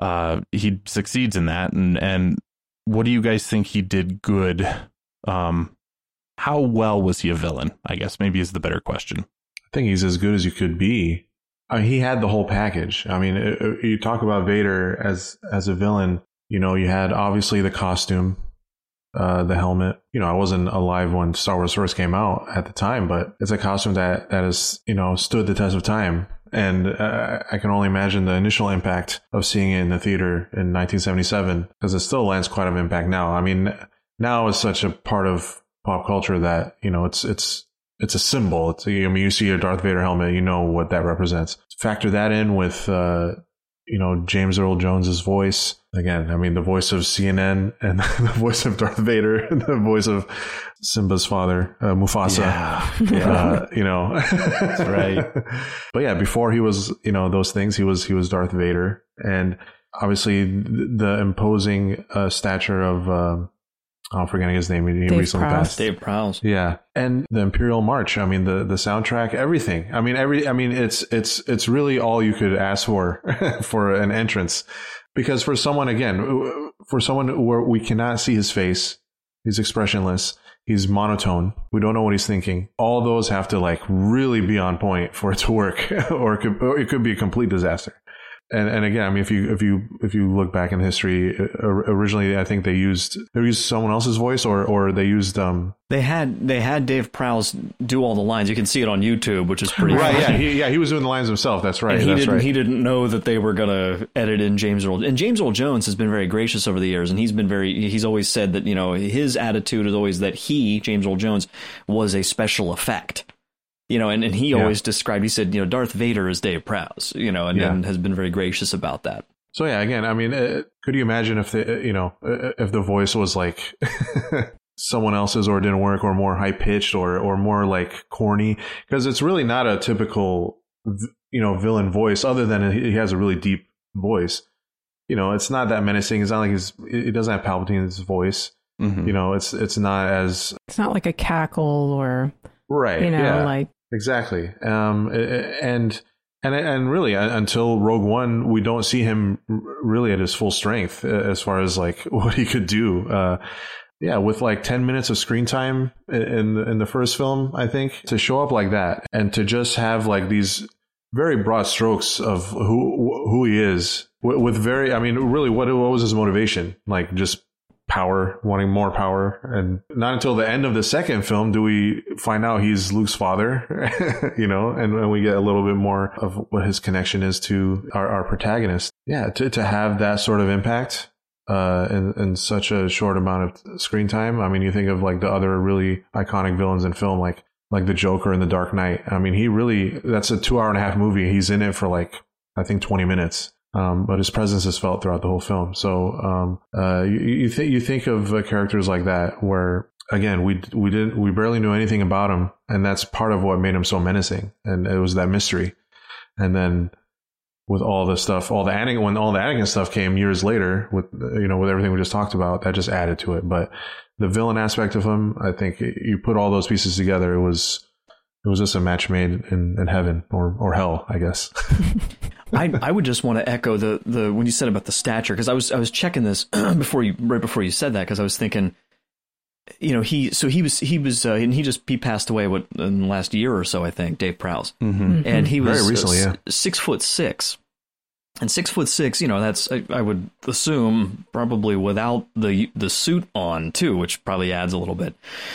uh, he succeeds in that, and and what do you guys think he did good? Um, how well was he a villain? I guess maybe is the better question. I think he's as good as you could be. I mean, he had the whole package. I mean, it, it, you talk about Vader as as a villain. You know, you had obviously the costume, uh, the helmet. You know, I wasn't alive when Star Wars first came out at the time, but it's a costume that that has you know stood the test of time. And uh, I can only imagine the initial impact of seeing it in the theater in 1977 because it still lands quite an impact now. I mean, now is such a part of pop culture that you know it's it's it's a symbol. It's, I mean, you see a Darth Vader helmet, you know what that represents. Factor that in with uh, you know James Earl Jones's voice again. I mean, the voice of CNN and <laughs> the voice of Darth Vader, and the voice of Simba's father, uh, Mufasa. Yeah, yeah. Uh, you know, right. <laughs> but yeah, before he was you know those things, he was he was Darth Vader, and obviously the imposing uh, stature of um, I'm forgetting his name. He Dave recently Prowse. passed. Dave Prowse. Yeah, and the Imperial March. I mean, the the soundtrack, everything. I mean, every. I mean, it's it's it's really all you could ask for <laughs> for an entrance, because for someone again, for someone where we cannot see his face, he's expressionless. He's monotone. We don't know what he's thinking. All those have to like really be on point for it to work, <laughs> or it could, or it could be a complete disaster and and again, I mean, if you if you if you look back in history, uh, originally I think they used they used someone else's voice, or or they used um they had they had Dave Prowse do all the lines. You can see it on YouTube, which is pretty right. Funny. Yeah, he, yeah, he was doing the lines himself. That's right. And he that's didn't right. he didn't know that they were gonna edit in James Earl and James Earl Jones has been very gracious over the years, and he's been very he's always said that you know his attitude is always that he James Earl Jones was a special effect you know, and, and he yeah. always described, he said, you know, Darth Vader is Dave Prowse, you know, and, yeah. and has been very gracious about that. So yeah, again, I mean, uh, could you imagine if the, uh, you know, uh, if the voice was like <laughs> someone else's or didn't work or more high pitched or, or more like corny? Because it's really not a typical, you know, villain voice other than he has a really deep voice. You know, it's not that menacing. It's not like he's, it doesn't have Palpatine's voice. Mm-hmm. You know, it's, it's not as, it's not like a cackle or, right. You know, yeah. like Exactly. Um, and and and really until Rogue One, we don't see him really at his full strength as far as like <laughs> what he could do. Uh, yeah, with like 10 minutes of screen time in in the first film, I think to show up like that and to just have like these very broad strokes of who who he is with very, I mean, really, what what was his motivation? Like just power, wanting more power. And not until the end of the second film do we find out he's Luke's father, <laughs> you know, and, and, we get a little bit more of what his connection is to our, our protagonist. Yeah, to, to have that sort of impact uh, in, in such a short amount of screen time. I mean, you think of like the other really iconic villains in film, like like the Joker in The Dark Knight. I mean, he really that's a two hour and a half movie. He's in it for like I think twenty minutes. Um, but his presence is felt throughout the whole film. So um, uh, you, you think you think of uh, characters like that, where again we we didn't we barely knew anything about him, and that's part of what made him so menacing, and it was that mystery. And then with all the stuff, all the Anakin, when all the Anakin stuff came years later, with you know with everything we just talked about, that just added to it. But the villain aspect of him, I think you put all those pieces together, it was it was just a match made in, in heaven or or hell, I guess. <laughs> I I would just want to echo the the when you said about the stature because I was I was checking this <clears throat> before you right before you said that because I was thinking you know he so he was he was uh, and he just he passed away what in the last year or so I think Dave Prowse mm-hmm. mm-hmm. and he was very recently uh, yeah. six foot six and six foot six you know that's I, I, would assume probably without the the suit on too which probably adds a little bit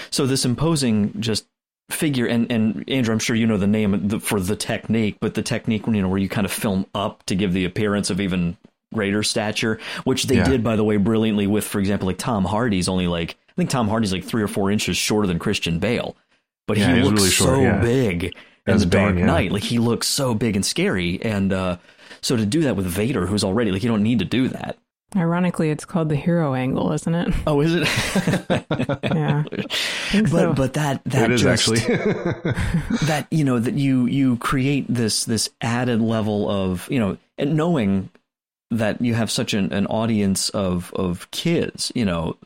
so this imposing just figure and and Andrew I'm sure you know the name for the technique but the technique when you know where you kind of film up to give the appearance of even greater stature which they yeah. did by the way brilliantly with for example like Tom Hardy's only like I think Tom Hardy's like three or four inches shorter than Christian Bale, but yeah, he looks really short, so yeah. big in the Dark Knight. Like he looks so big and scary, and uh, so to do that with Vader, who's already like you don't need to do that. Ironically, it's called the hero angle, isn't it? Oh, is it? <laughs> yeah, but so. but that that it just, actually <laughs> that you know that you you create this this added level of you know and knowing that you have such an, an audience of of kids, you know,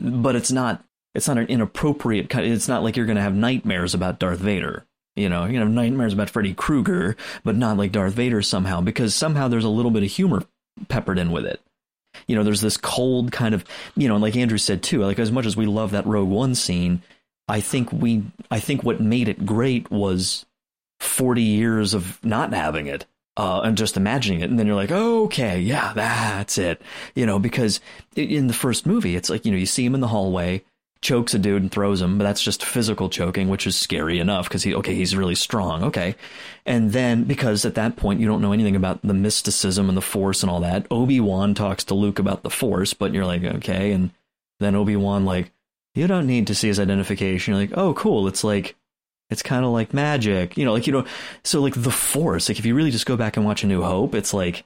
but it's not it's not an inappropriate kind. It's not like you're going to have nightmares about Darth Vader. You know, you're going to have nightmares about Freddy Krueger, but not like Darth Vader somehow, because somehow there's a little bit of humor peppered in with it. You know, there's this cold kind of, you know, and like Andrew said too, like as much as we love that Rogue One scene, I think we, I think what made it great was 40 years of not having it uh, and just imagining it. And then you're like, oh, okay, yeah, that's it. You know, because in the first movie, it's like, you know, you see him in the hallway, chokes a dude and throws him, but that's just physical choking, which is scary enough because he, okay, he's really strong. Okay. And then because at that point, you don't know anything about the mysticism and the force and all that, Obi-Wan talks to Luke about the force, but you're like, okay. And then Obi-Wan, like, you don't need to see his identification. You're like, oh, cool. It's like, it's kind of like magic, you know, like, you know, so like the force, like if you really just go back and watch A New Hope, it's like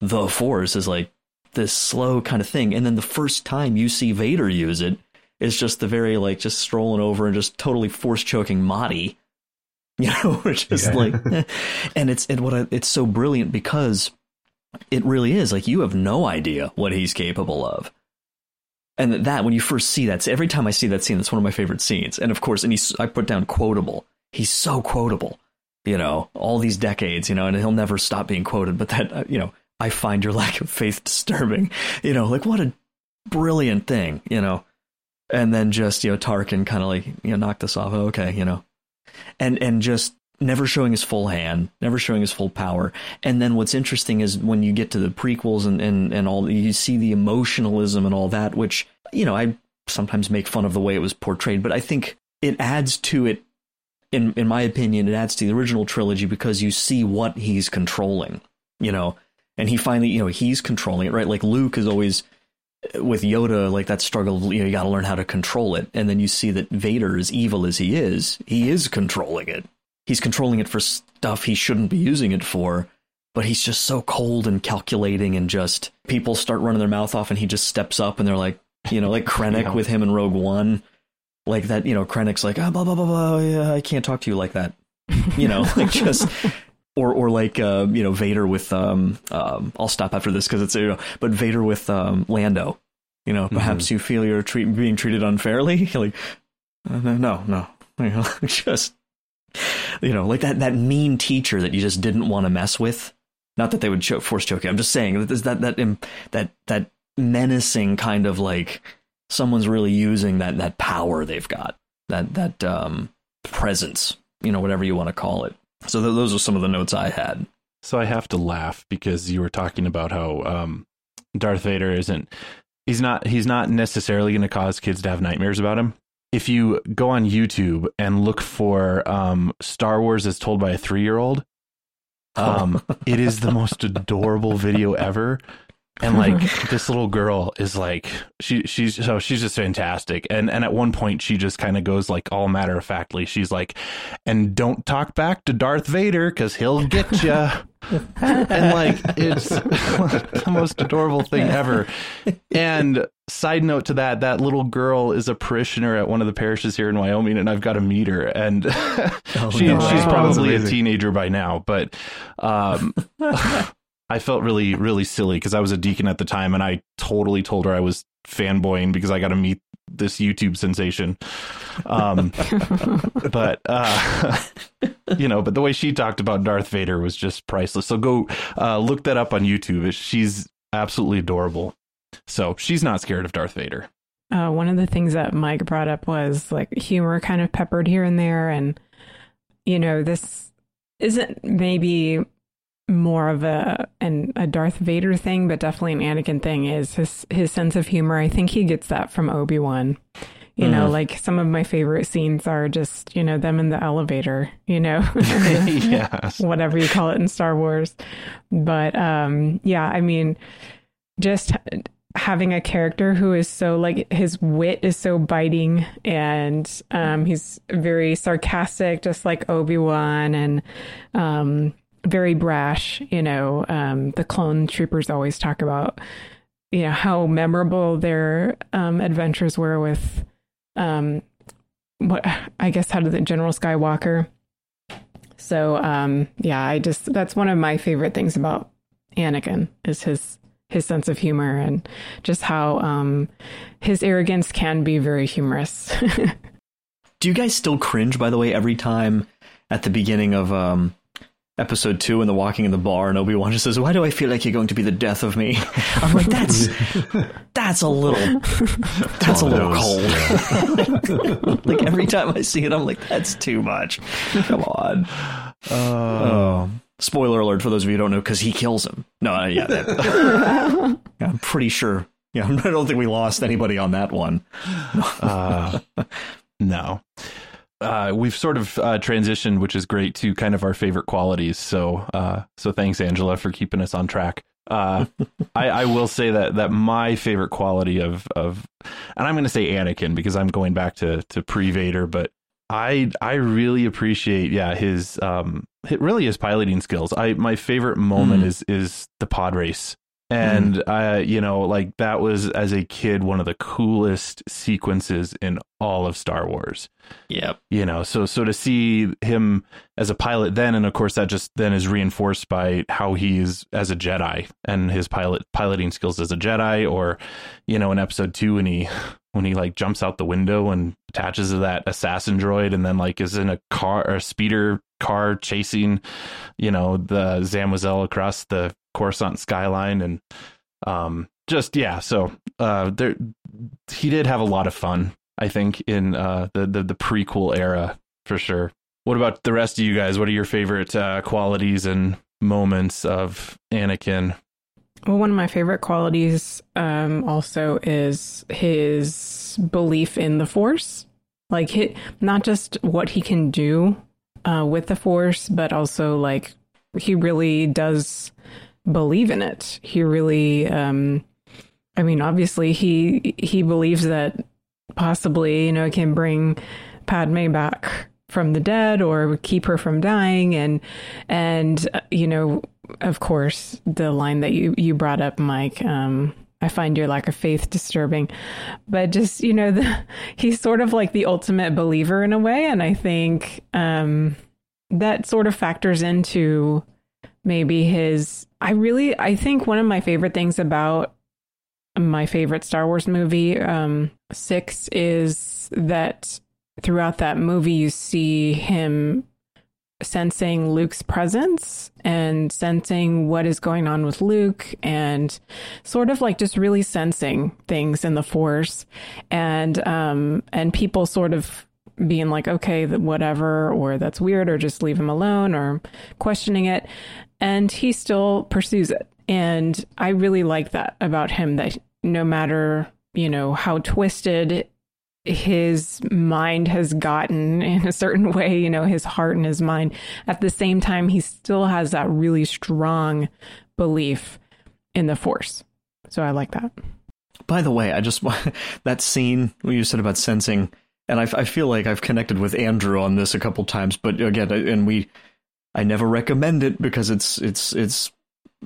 the force is like this slow kind of thing. And then the first time you see Vader use it, it's just the very like just strolling over and just totally force choking Motti, <laughs> you know, just yeah. like, <laughs> and it's, and what I, it's so brilliant because it really is like you have no idea what he's capable of. And that when you first see that every time i see that scene that's one of my favorite scenes. And of course and he's i put down quotable. He's so quotable you know all these decades you know and he'll never stop being quoted but that uh, you know i find your lack of faith <laughs> disturbing. You know like what a brilliant thing you know and then just you know tarkin kind of like you know knocked this off oh, okay you know and and just never showing his full hand, never showing his full power. And then what's interesting is when you get to the prequels and, and, and all, you see the emotionalism and all that, which, you know, I sometimes make fun of the way it was portrayed, but I think it adds to it, in, in my opinion, it adds to the original trilogy because you see what he's controlling, you know, and he finally, you know, he's controlling it, right? Like Luke is always, with Yoda, like that struggle, you know, you got to learn how to control it. And then you see that Vader, as evil as he is, he is controlling it he's controlling it for stuff he shouldn't be using it for but he's just so cold and calculating and just people start running their mouth off and he just steps up and they're like you know like Krennic yeah. with him in Rogue One like that you know Krennic's like oh, blah blah blah blah yeah, I can't talk to you like that you know <laughs> like just or or like uh, you know Vader with um, um I'll stop after this because it's you know but Vader with um Lando you know perhaps mm-hmm. you feel you're treat, being treated unfairly <laughs> like uh, no no no <laughs> you know just you know, like that that mean teacher that you just didn't want to mess with. Not that they would cho- force choke you. I'm just saying that that that that that that menacing kind of like someone's really using that that power they've got that that um presence, you know, whatever you want to call it. So th- those are some of the notes I had. So I have to laugh because you were talking about how um, Darth Vader isn't he's not he's not necessarily going to cause kids to have nightmares about him. If you go on YouTube and look for um, Star Wars as told by a three year old, um, <laughs> it is the most adorable video ever and like <laughs> this little girl is like she she's so she's just fantastic. And and at one point she just kind of goes like all matter of factly she's like and don't talk back to Darth Vader cuz he'll get you <laughs> and like it's <laughs> the most adorable thing ever. And side note to that that little girl is a parishioner at one of the parishes here in Wyoming and I've got to meet her. And oh, she no. she's probably a teenager by now but um I felt really, really silly because I was a deacon at the time and I totally told her I was fanboying because I got to meet this YouTube sensation. Um, <laughs> but, uh, <laughs> you know, but the way she talked about Darth Vader was just priceless. So go uh, look that up on YouTube. She's absolutely adorable. So she's not scared of Darth Vader. Uh, one of the things that Mike brought up was like humor kind of peppered here and there. And, you know, this isn't maybe more of a an, a Darth Vader thing, but definitely an Anakin thing is his his sense of humor. I think he gets that from Obi Wan. You mm-hmm. know, like some of my favorite scenes are just you know them in the elevator. You know, <laughs> <laughs> yes. whatever you call it in Star Wars. But um, yeah, I mean, just having a character who is so like his wit is so biting and um, he's very sarcastic, just like Obi Wan and. Um, very brash. You know, um, the clone troopers always talk about, you know, how memorable their um, adventures were with, um, what I guess, how did the General Skywalker. So, um, yeah, I just that's one of my favorite things about Anakin is his his sense of humor and just how um, his arrogance can be very humorous. <laughs> Do you guys still cringe, by the way, every time at the beginning of um, episode two and the walking in the bar and Obi-Wan just says, why do I feel like you're going to be the death of me? <laughs> I'm like, that's, <laughs> that's a little, <laughs> that's a little cold. like every time I see it, I'm like, that's too much. Come on. Uh, oh. Spoiler alert for those of you who don't know, because he kills him. No, uh, yeah, that, yeah, I'm pretty sure. Yeah, I don't think we lost anybody on that one. uh, no uh, we've sort of uh, transitioned, which is great, to kind of our favorite qualities. So, uh, so thanks, Angela, for keeping us on track. Uh, I, I, will say that that my favorite quality of of, and I'm going to say Anakin because I'm going back to to pre Vader, but I I really appreciate yeah his um really his piloting skills. I my favorite moment mm. is is the pod race and mm. uh, you know like that was as a kid one of the coolest sequences in all of star wars yep you know so so to see him as a pilot then and of course that just then is reinforced by how he's as a jedi and his pilot piloting skills as a jedi or you know in episode two when he when he like jumps out the window and attaches to that assassin droid and then like is in a car or a speeder car chasing you know the Zam Wesell across the Coruscant skyline and um just yeah so uh there he did have a lot of fun I think in uh the the, the prequel era for sure. What about the rest of you guys? What are your favorite uh, qualities and moments of Anakin? Well, one of my favorite qualities um, also is his belief in the Force. Like, not just what he can do uh, with the Force, but also like he really does believe in it. He really, um, I mean, obviously he he believes that possibly you know it can bring Padme back from the dead or keep her from dying, and and uh, you know, of course, the line that you you brought up, Mike. Um, I find your lack of faith disturbing. But just, you know, <laughs> the, he's sort of like the ultimate believer in a way. And I think um, that sort of factors into maybe his I really I think one of my favorite things about my favorite Star Wars movie um 6 is that throughout that movie you see him sensing Luke's presence and sensing what is going on with Luke and sort of like just really sensing things in the force. And um and people sort of being like okay whatever or that's weird or just leave him alone or questioning it and he still pursues it and I really like that about him that no matter you know how twisted his mind has gotten <laughs> in a certain way, you know, his heart and his mind. At the same time, he still has that really strong belief in the force. So I like that. By the way, I just <laughs> that scene you said about sensing, and I, I feel like I've connected with Andrew on this a couple times, but again, and we, I never recommend it because it's it's it's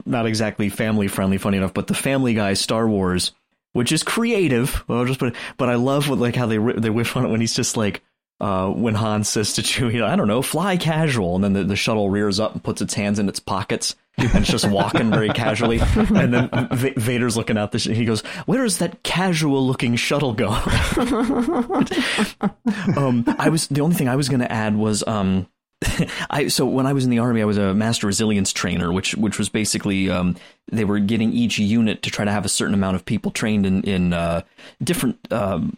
not exactly family friendly. Funny enough, but the Family Guy Star Wars which is creative. Well, just put, but I love what like how they they whiff on it when he's just like. Uh, when Han says to <laughs> Chewie, I don't know, fly casual, and then the, the shuttle rears up and puts its hands in its pockets, and it's just walking very casually. <laughs> And then v- Vader's looking out this, he goes, "Where is that casual-looking shuttle go?" <laughs> um, I was the only thing I was going to add was um, <laughs> I so when I was in the army, I was a master resilience trainer, which which was basically um, they were getting each unit to try to have a certain amount of people trained in in uh, different um,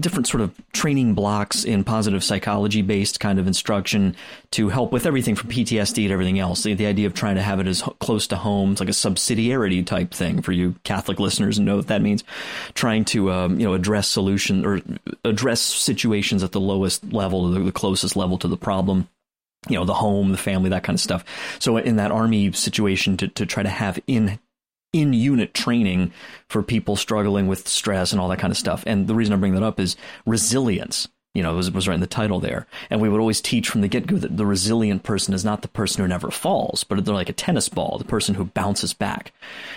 different sort of training blocks in positive psychology based kind of instruction to help with everything from PTSD to everything else. The, the idea of trying to have it as close to home, it's like a subsidiarity type thing for you Catholic listeners and know what that means. Trying to um, you know address solution or address situations at the lowest level, the, the closest level to the problem you know, the home, the family, that kind of stuff. So in that army situation to, to try to have in in unit training for people struggling with stress and all that kind of stuff. And the reason I bring that up is resilience. You know, it was, was right in the title there. And we would always teach from the get go that the resilient person is not the person who never falls, but they're like a tennis ball, the person who bounces back.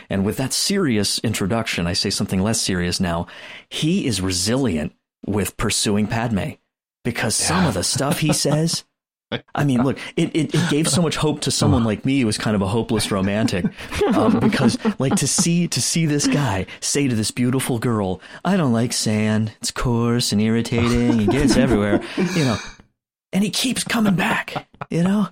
And with that serious introduction, I say something less serious now. He is resilient with pursuing Padme because yeah. some of the stuff he says <laughs> I mean, look, it, it, it, gave so much hope to someone like me who was kind of a hopeless romantic, um, <laughs> because like to see to see this guy say to this beautiful girl, "I don't like sand; it's coarse and irritating. It gets <laughs> everywhere," you know, and he keeps coming back. You know,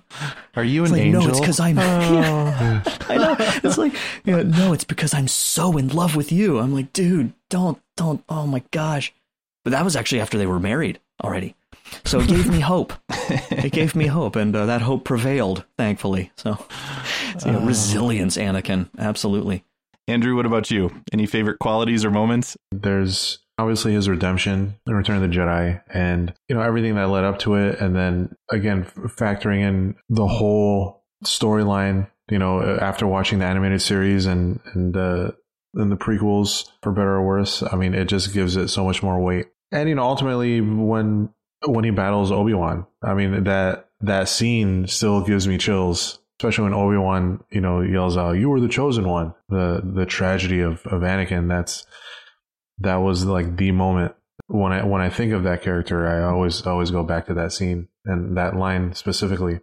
are you an like, angel? No, it's because I'm. <laughs> Oh. I know. It's like, you know, no, it's because I'm so in love with you. I'm like, dude, don't, don't. Oh my gosh! But that was actually after they were married already. So it gave me hope. it gave me <laughs> hope, and uh, that hope prevailed, thankfully. So, <laughs> so you know, uh, resilience, Anakin, absolutely. Andrew, what about you? Any favorite qualities or moments? There's obviously his redemption, the Return of the Jedi, and you know everything that led up to it, and then again factoring in the whole storyline. You know, after watching the animated series and and uh, and the prequels, for better or worse, I mean, it just gives it so much more weight. And you know, ultimately, when when he battles Obi Wan. I mean that that scene still gives me chills, especially when Obi Wan you know yells out, "You were the chosen one." The the tragedy of of Anakin. That's that was like the moment when I when I think of that character. I always always go back to that scene and that line specifically.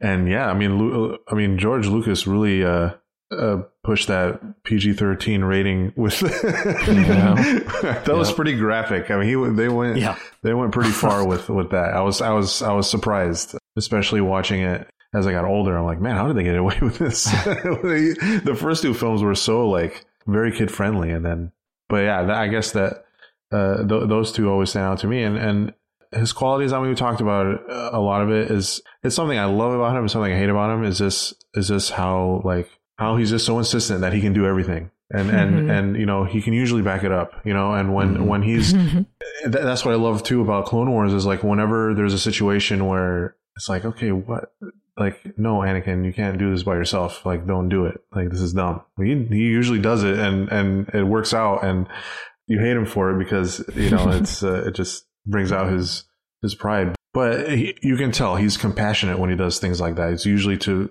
And yeah, I mean, I mean George Lucas really uh, uh, push that PG thirteen rating with. <laughs> that yeah. was pretty graphic. I mean, he they went yeah. they went pretty <laughs> far with with that. I was I was I was surprised, especially watching it as I got older. I'm like, man, how did they get away <laughs> with this? the first two films were so like very kid friendly, and then but yeah, that, I guess that uh, th- those two always stand out to me, and and his qualities. I mean, we talked about it, a lot of it is it's something I love about him, and something I hate about him. Is this is this how like how he's just so insistent that he can do everything. And and mm-hmm. and you know he can usually back it up you know and when mm-hmm. when he's <laughs> that's what i love too about clone wars is like whenever there's a situation where it's like okay what like no anakin you can't do this by yourself. Like don't do it. Like this is dumb. He, he usually does it and and it works out and you hate him for it because you know <laughs> it's uh, it just brings out his his pride. But he, you can tell he's compassionate when he does things like that. It's usually to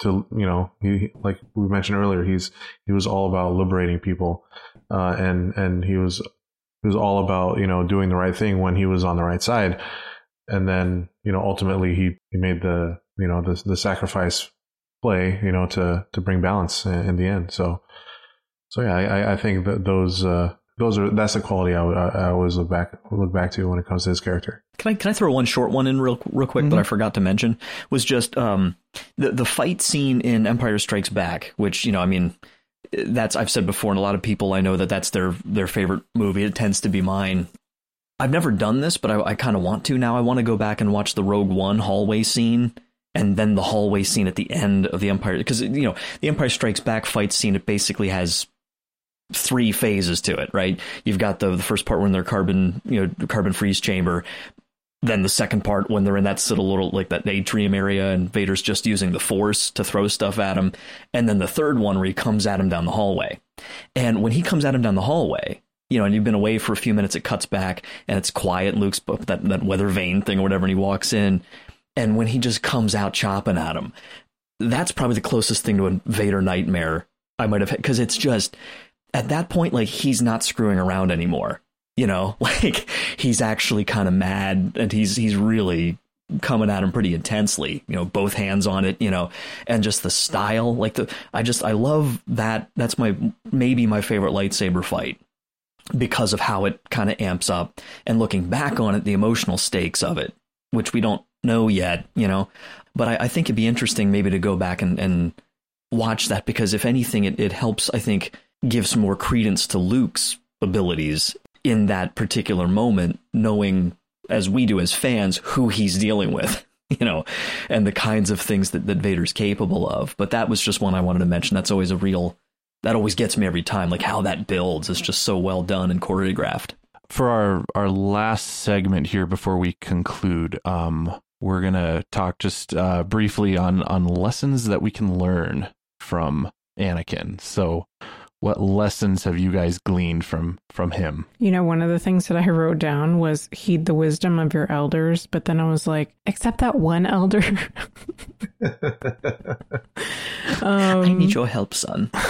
to you know he like we mentioned earlier he's he was all about liberating people uh, and and he was he was all about you know doing the right thing when he was on the right side. And then you know ultimately he he made the you know the the sacrifice play you know to to bring balance in, in the end. So so yeah I I think that those uh those are that's the quality I, I, I always look back look back to when it comes to his character. Can I can I throw one short one in real real quick mm-hmm. that I forgot to mention was just um, the the fight scene in Empire Strikes Back, which you know I mean that's I've said before, and a lot of people I know that that's their their favorite movie. It tends to be mine. I've never done this, but I, I kind of want to now. I want to go back and watch the Rogue One hallway scene and then the hallway scene at the end of the Empire because you know the Empire Strikes Back fight scene. It basically has three phases to it, right? You've got the the first part when they're carbon, you know, carbon freeze chamber. Then the second part when they're in that little little like that atrium area and Vader's just using the force to throw stuff at him. And then the third one where he comes at him down the hallway. And when he comes at him down the hallway, you know, and you've been away for a few minutes, it cuts back and it's quiet. Luke's that that weather vane thing or whatever, and he walks in, and when he just comes out chopping at him, that's probably the closest thing to a Vader nightmare I might have had because it's just at that point, like he's not screwing around anymore. You know, <laughs> like he's actually kind of mad and he's he's really coming at him pretty intensely, you know, both hands on it, you know, and just the style, like the I just I love that that's my maybe my favorite lightsaber fight because of how it kind of amps up and looking back on it, the emotional stakes of it, which we don't know yet, you know. But I, I think it'd be interesting maybe to go back and, and watch that because if anything, it, it helps, I think, give some more credence to Luke's abilities in that particular moment, knowing as we do as fans who he's dealing with, <laughs> you know, and the kinds of things that, that Vader's capable of. But that was just one I wanted to mention. That's always a real that always gets me every time. Like how that builds is just so well done and choreographed. For our our last segment here before we conclude, um, we're gonna talk just uh, briefly on on lessons that we can learn from Anakin. So what lessons have you guys gleaned from from him? You know one of the things that i wrote down was heed the wisdom of your elders but then i was like except that one elder. Um, <laughs> i need your help son. <laughs>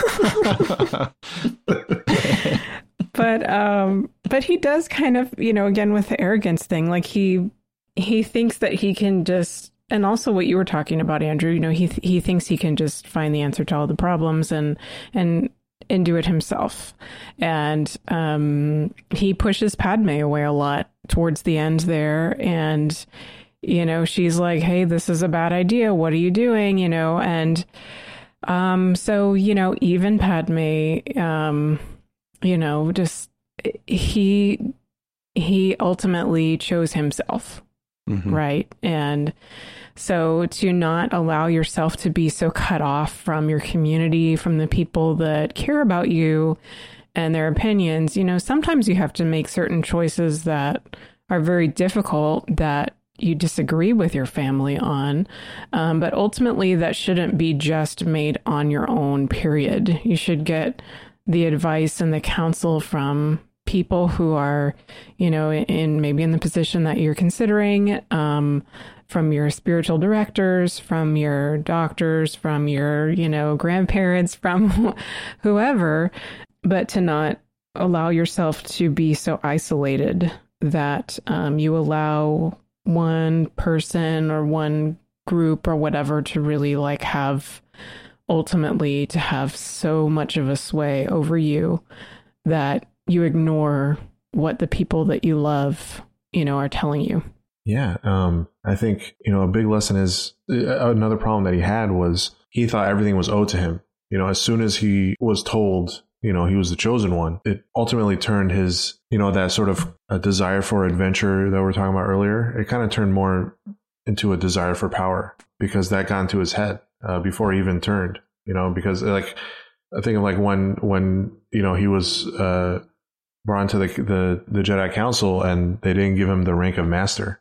But um but he does kind of you know again with the arrogance thing like he he thinks that he can just and also what you were talking about andrew you know he he thinks he can just find the answer to all the problems and and and do it himself. And um, he pushes Padme away a lot towards the end there. And, you know, she's like, hey, this is a bad idea. What are you doing? You know, and um, so, you know, even Padme, um, you know, just he he ultimately chose himself. Mm-hmm. Right. And so to not allow yourself to be so cut off from your community, from the people that care about you and their opinions, you know, sometimes you have to make certain choices that are very difficult that you disagree with your family on. Um, but ultimately, that shouldn't be just made on your own, period. You should get the advice and the counsel from people who are, you know, in maybe in the position that you're considering, um, from your spiritual directors, from your doctors, from your, you know, grandparents, from <laughs> whoever, but to not allow yourself to be so isolated that um, you allow one person or one group or whatever to really like have ultimately to have so much of a sway over you that you ignore what the people that you love, you know, are telling you. Yeah, um, I think you know a big lesson is uh, another problem that he had was he thought everything was owed to him. You know, as soon as he was told, you know, he was the chosen one, it ultimately turned his, you know, that sort of a desire for adventure that we are talking about earlier. It kind of turned more into a desire for power because that got into his head uh, before he even turned. You know, because like I think of like when when you know he was uh, brought into the, the the Jedi Council and they didn't give him the rank of master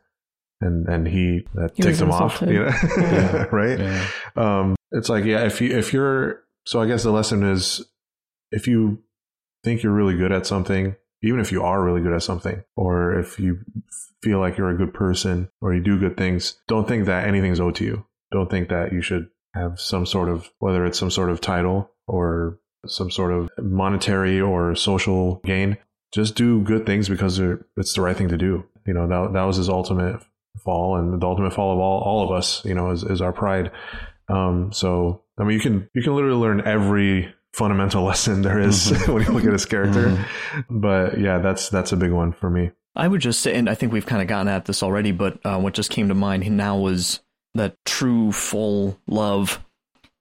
and and he that he ticked him off, <laughs> you know? yeah. <laughs> right? Yeah. Um, it's like yeah, if you if you're so I guess the lesson is if you think you're really good at something, even if you are really good at something, or if you feel like you're a good person or you do good things, don't think that anything's owed to you. Don't think that you should have some sort of whether it's some sort of title or some sort of monetary or social gain. Just do good things because it's the right thing to do. You know, that, that was his ultimate fall and the ultimate fall of all, all of us, you know, is, is our pride. Um, so, I mean, you can, you can literally learn every fundamental <laughs> lesson there is Mm-hmm. <laughs> when you look at his character. But yeah, that's that's a big one for me. I would just say, and I think we've kind of gotten at this already, but uh, what just came to mind now was that true full love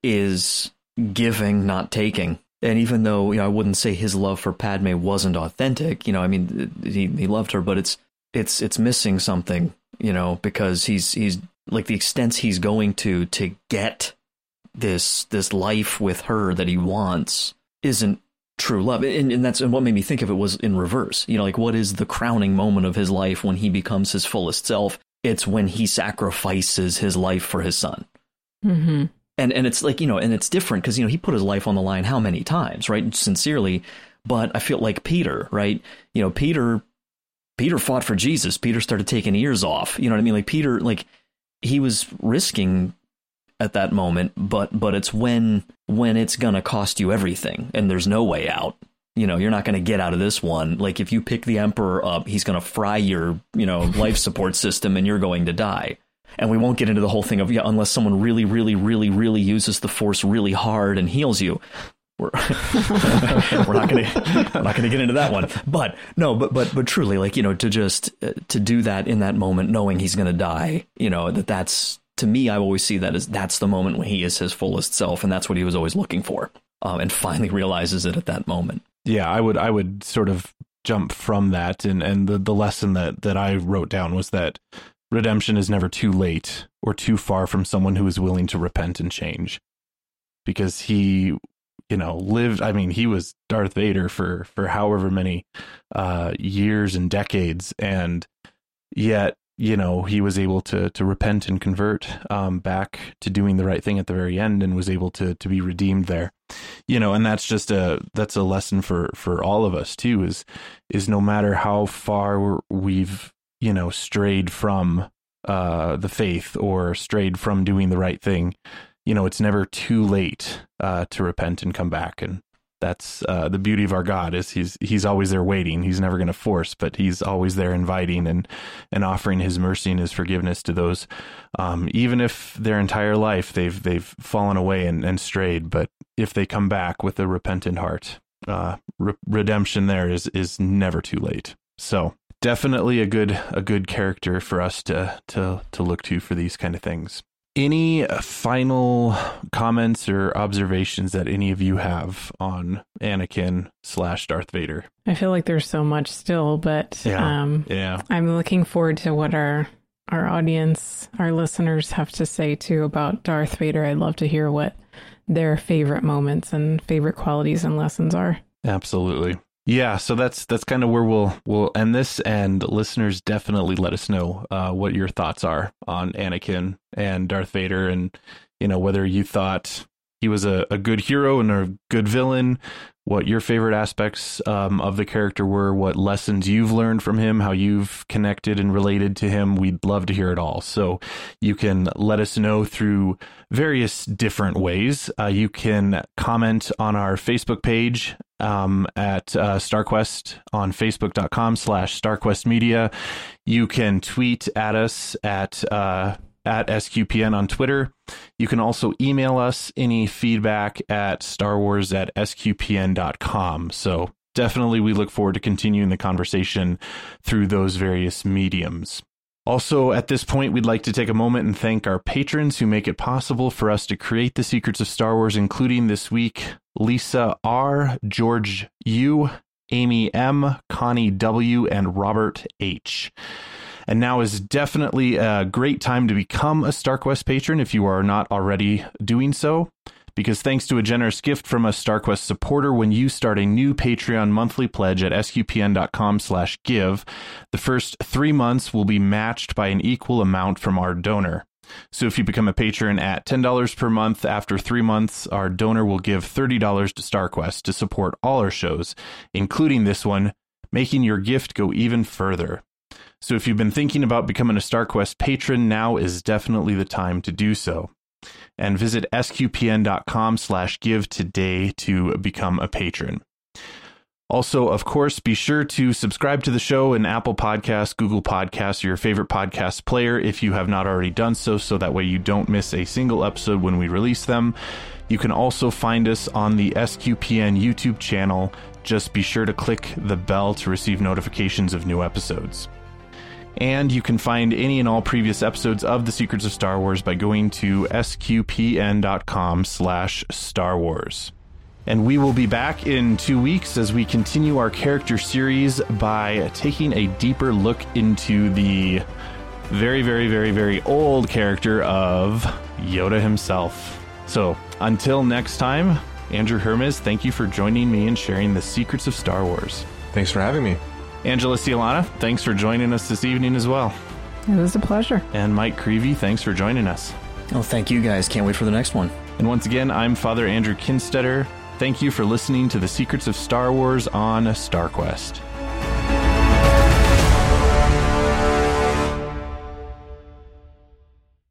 is giving, not taking. And even though you know, I wouldn't say his love for Padme wasn't authentic, you know, I mean, he he loved her, but it's it's it's missing something, you know, because he's he's like the extents he's going to to get this this life with her that he wants isn't true love. And, and that's and what made me think of it was in reverse. You know like what is the crowning moment of his life when he becomes his fullest self? It's when he sacrifices his life for his son. Mm-hmm. And and it's like you know and it's different because you know he put his life on the line how many times right? Sincerely. But i feel like peter right? You know peter peter fought for jesus. Peter started taking ears off. You know what i mean? Like peter like he was risking at that moment but but it's when when it's gonna cost you everything and there's no way out. You know you're not to get out of this one. Like if you pick the emperor up he's to fry your you know life support system and you're going to die and we won't get into the whole thing of yeah unless someone really really really really uses the force really hard and heals you. We're, <laughs> we're not going to we're not to get into that one. But no but but but truly like you know to just uh, to do that in that moment knowing he's going to die you know that that's to me i always see that as that's the moment when he is his fullest self and that's what he was always looking for um, and finally realizes it at that moment. Yeah i would i would sort of jump from that and and the, the lesson that that i wrote down was that redemption is never too late or too far from someone who is willing to repent and change. Because he you know lived i mean he was darth vader for for however many uh years and decades. And yet you know he was able to to repent and convert um back to doing the right thing at the very end and was able to to be redeemed there. You know and that's just a that's a lesson for for all of us too is is no matter how far we've you know strayed from uh the faith or strayed from doing the right thing you know it's never too late uh to repent and come back and that's uh, the beauty of our God is he's he's always there waiting. He's never going to force, but he's always there inviting and and offering his mercy and his forgiveness to those, um, even if their entire life they've they've fallen away and, and strayed. But if they come back with a repentant heart, uh, re- redemption there is is never too late. So definitely a good a good character for us to to to look to for these kind of things. Any final comments or observations that any of you have on Anakin slash Darth Vader? I feel like there's so much still, but Yeah. um, Yeah. I'm looking forward to what our our audience, our listeners have to say too about Darth Vader. I'd love to hear what their favorite moments and favorite qualities and lessons are. Absolutely. Yeah, so that's that's kind of where we'll we'll end this, and listeners definitely let us know uh, what your thoughts are on Anakin and Darth Vader, and you know whether you thought he was a, a good hero and a good villain, what your favorite aspects um, of the character were, what lessons you've learned from him, how you've connected and related to him. We'd love to hear it all. So you can let us know through various different ways. Uh, you can comment on our Facebook page um, at uh, StarQuest on Facebook.com slash StarQuest Media. You can tweet at us at uh, at SQPN on Twitter. You can also email us any feedback at Star Wars at SQPN.com. So definitely we look forward to continuing the conversation through those various mediums. Also, at this point, we'd like to take a moment and thank our patrons who make it possible for us to create the secrets of Star Wars, including this week Lisa R., George U., Amy M., Connie W., and Robert H. And now is definitely a great time to become a StarQuest patron if you are not already doing so. Because thanks to a generous gift from a StarQuest supporter, when you start a new Patreon monthly pledge at sqpn.com slash give, the first three months will be matched by an equal amount from our donor. So if you become a patron at $10 per month, after three months, our donor will give $30 to StarQuest to support all our shows, including this one, making your gift go even further. So if you've been thinking about becoming a StarQuest patron, now is definitely the time to do so. And visit sqpn.com slash give today to become a patron. Also, of course, be sure to subscribe to the show in Apple Podcasts, Google Podcasts, or your favorite podcast player if you have not already done so, so that way you don't miss a single episode when we release them. You can also find us on the SQPN YouTube channel. Just be sure to click the bell to receive notifications of new episodes. And you can find any and all previous episodes of The Secrets of Star Wars by going to sqpn.com slash Star Wars. And we will be back in two weeks as we continue our character series by taking a deeper look into the very, very, very, very old character of Yoda himself. So until next time, Andrew Hermes, thank you for joining me and sharing the secrets of Star Wars. Thanks for having me. Angela Cialana, thanks for joining us this evening as well. It was a pleasure. And Mike Creevy, thanks for joining us. Oh, thank you guys. Can't wait for the next one. And once again, I'm Father Andrew Kinstetter. Thank you for listening to the Secrets of Star Wars on StarQuest.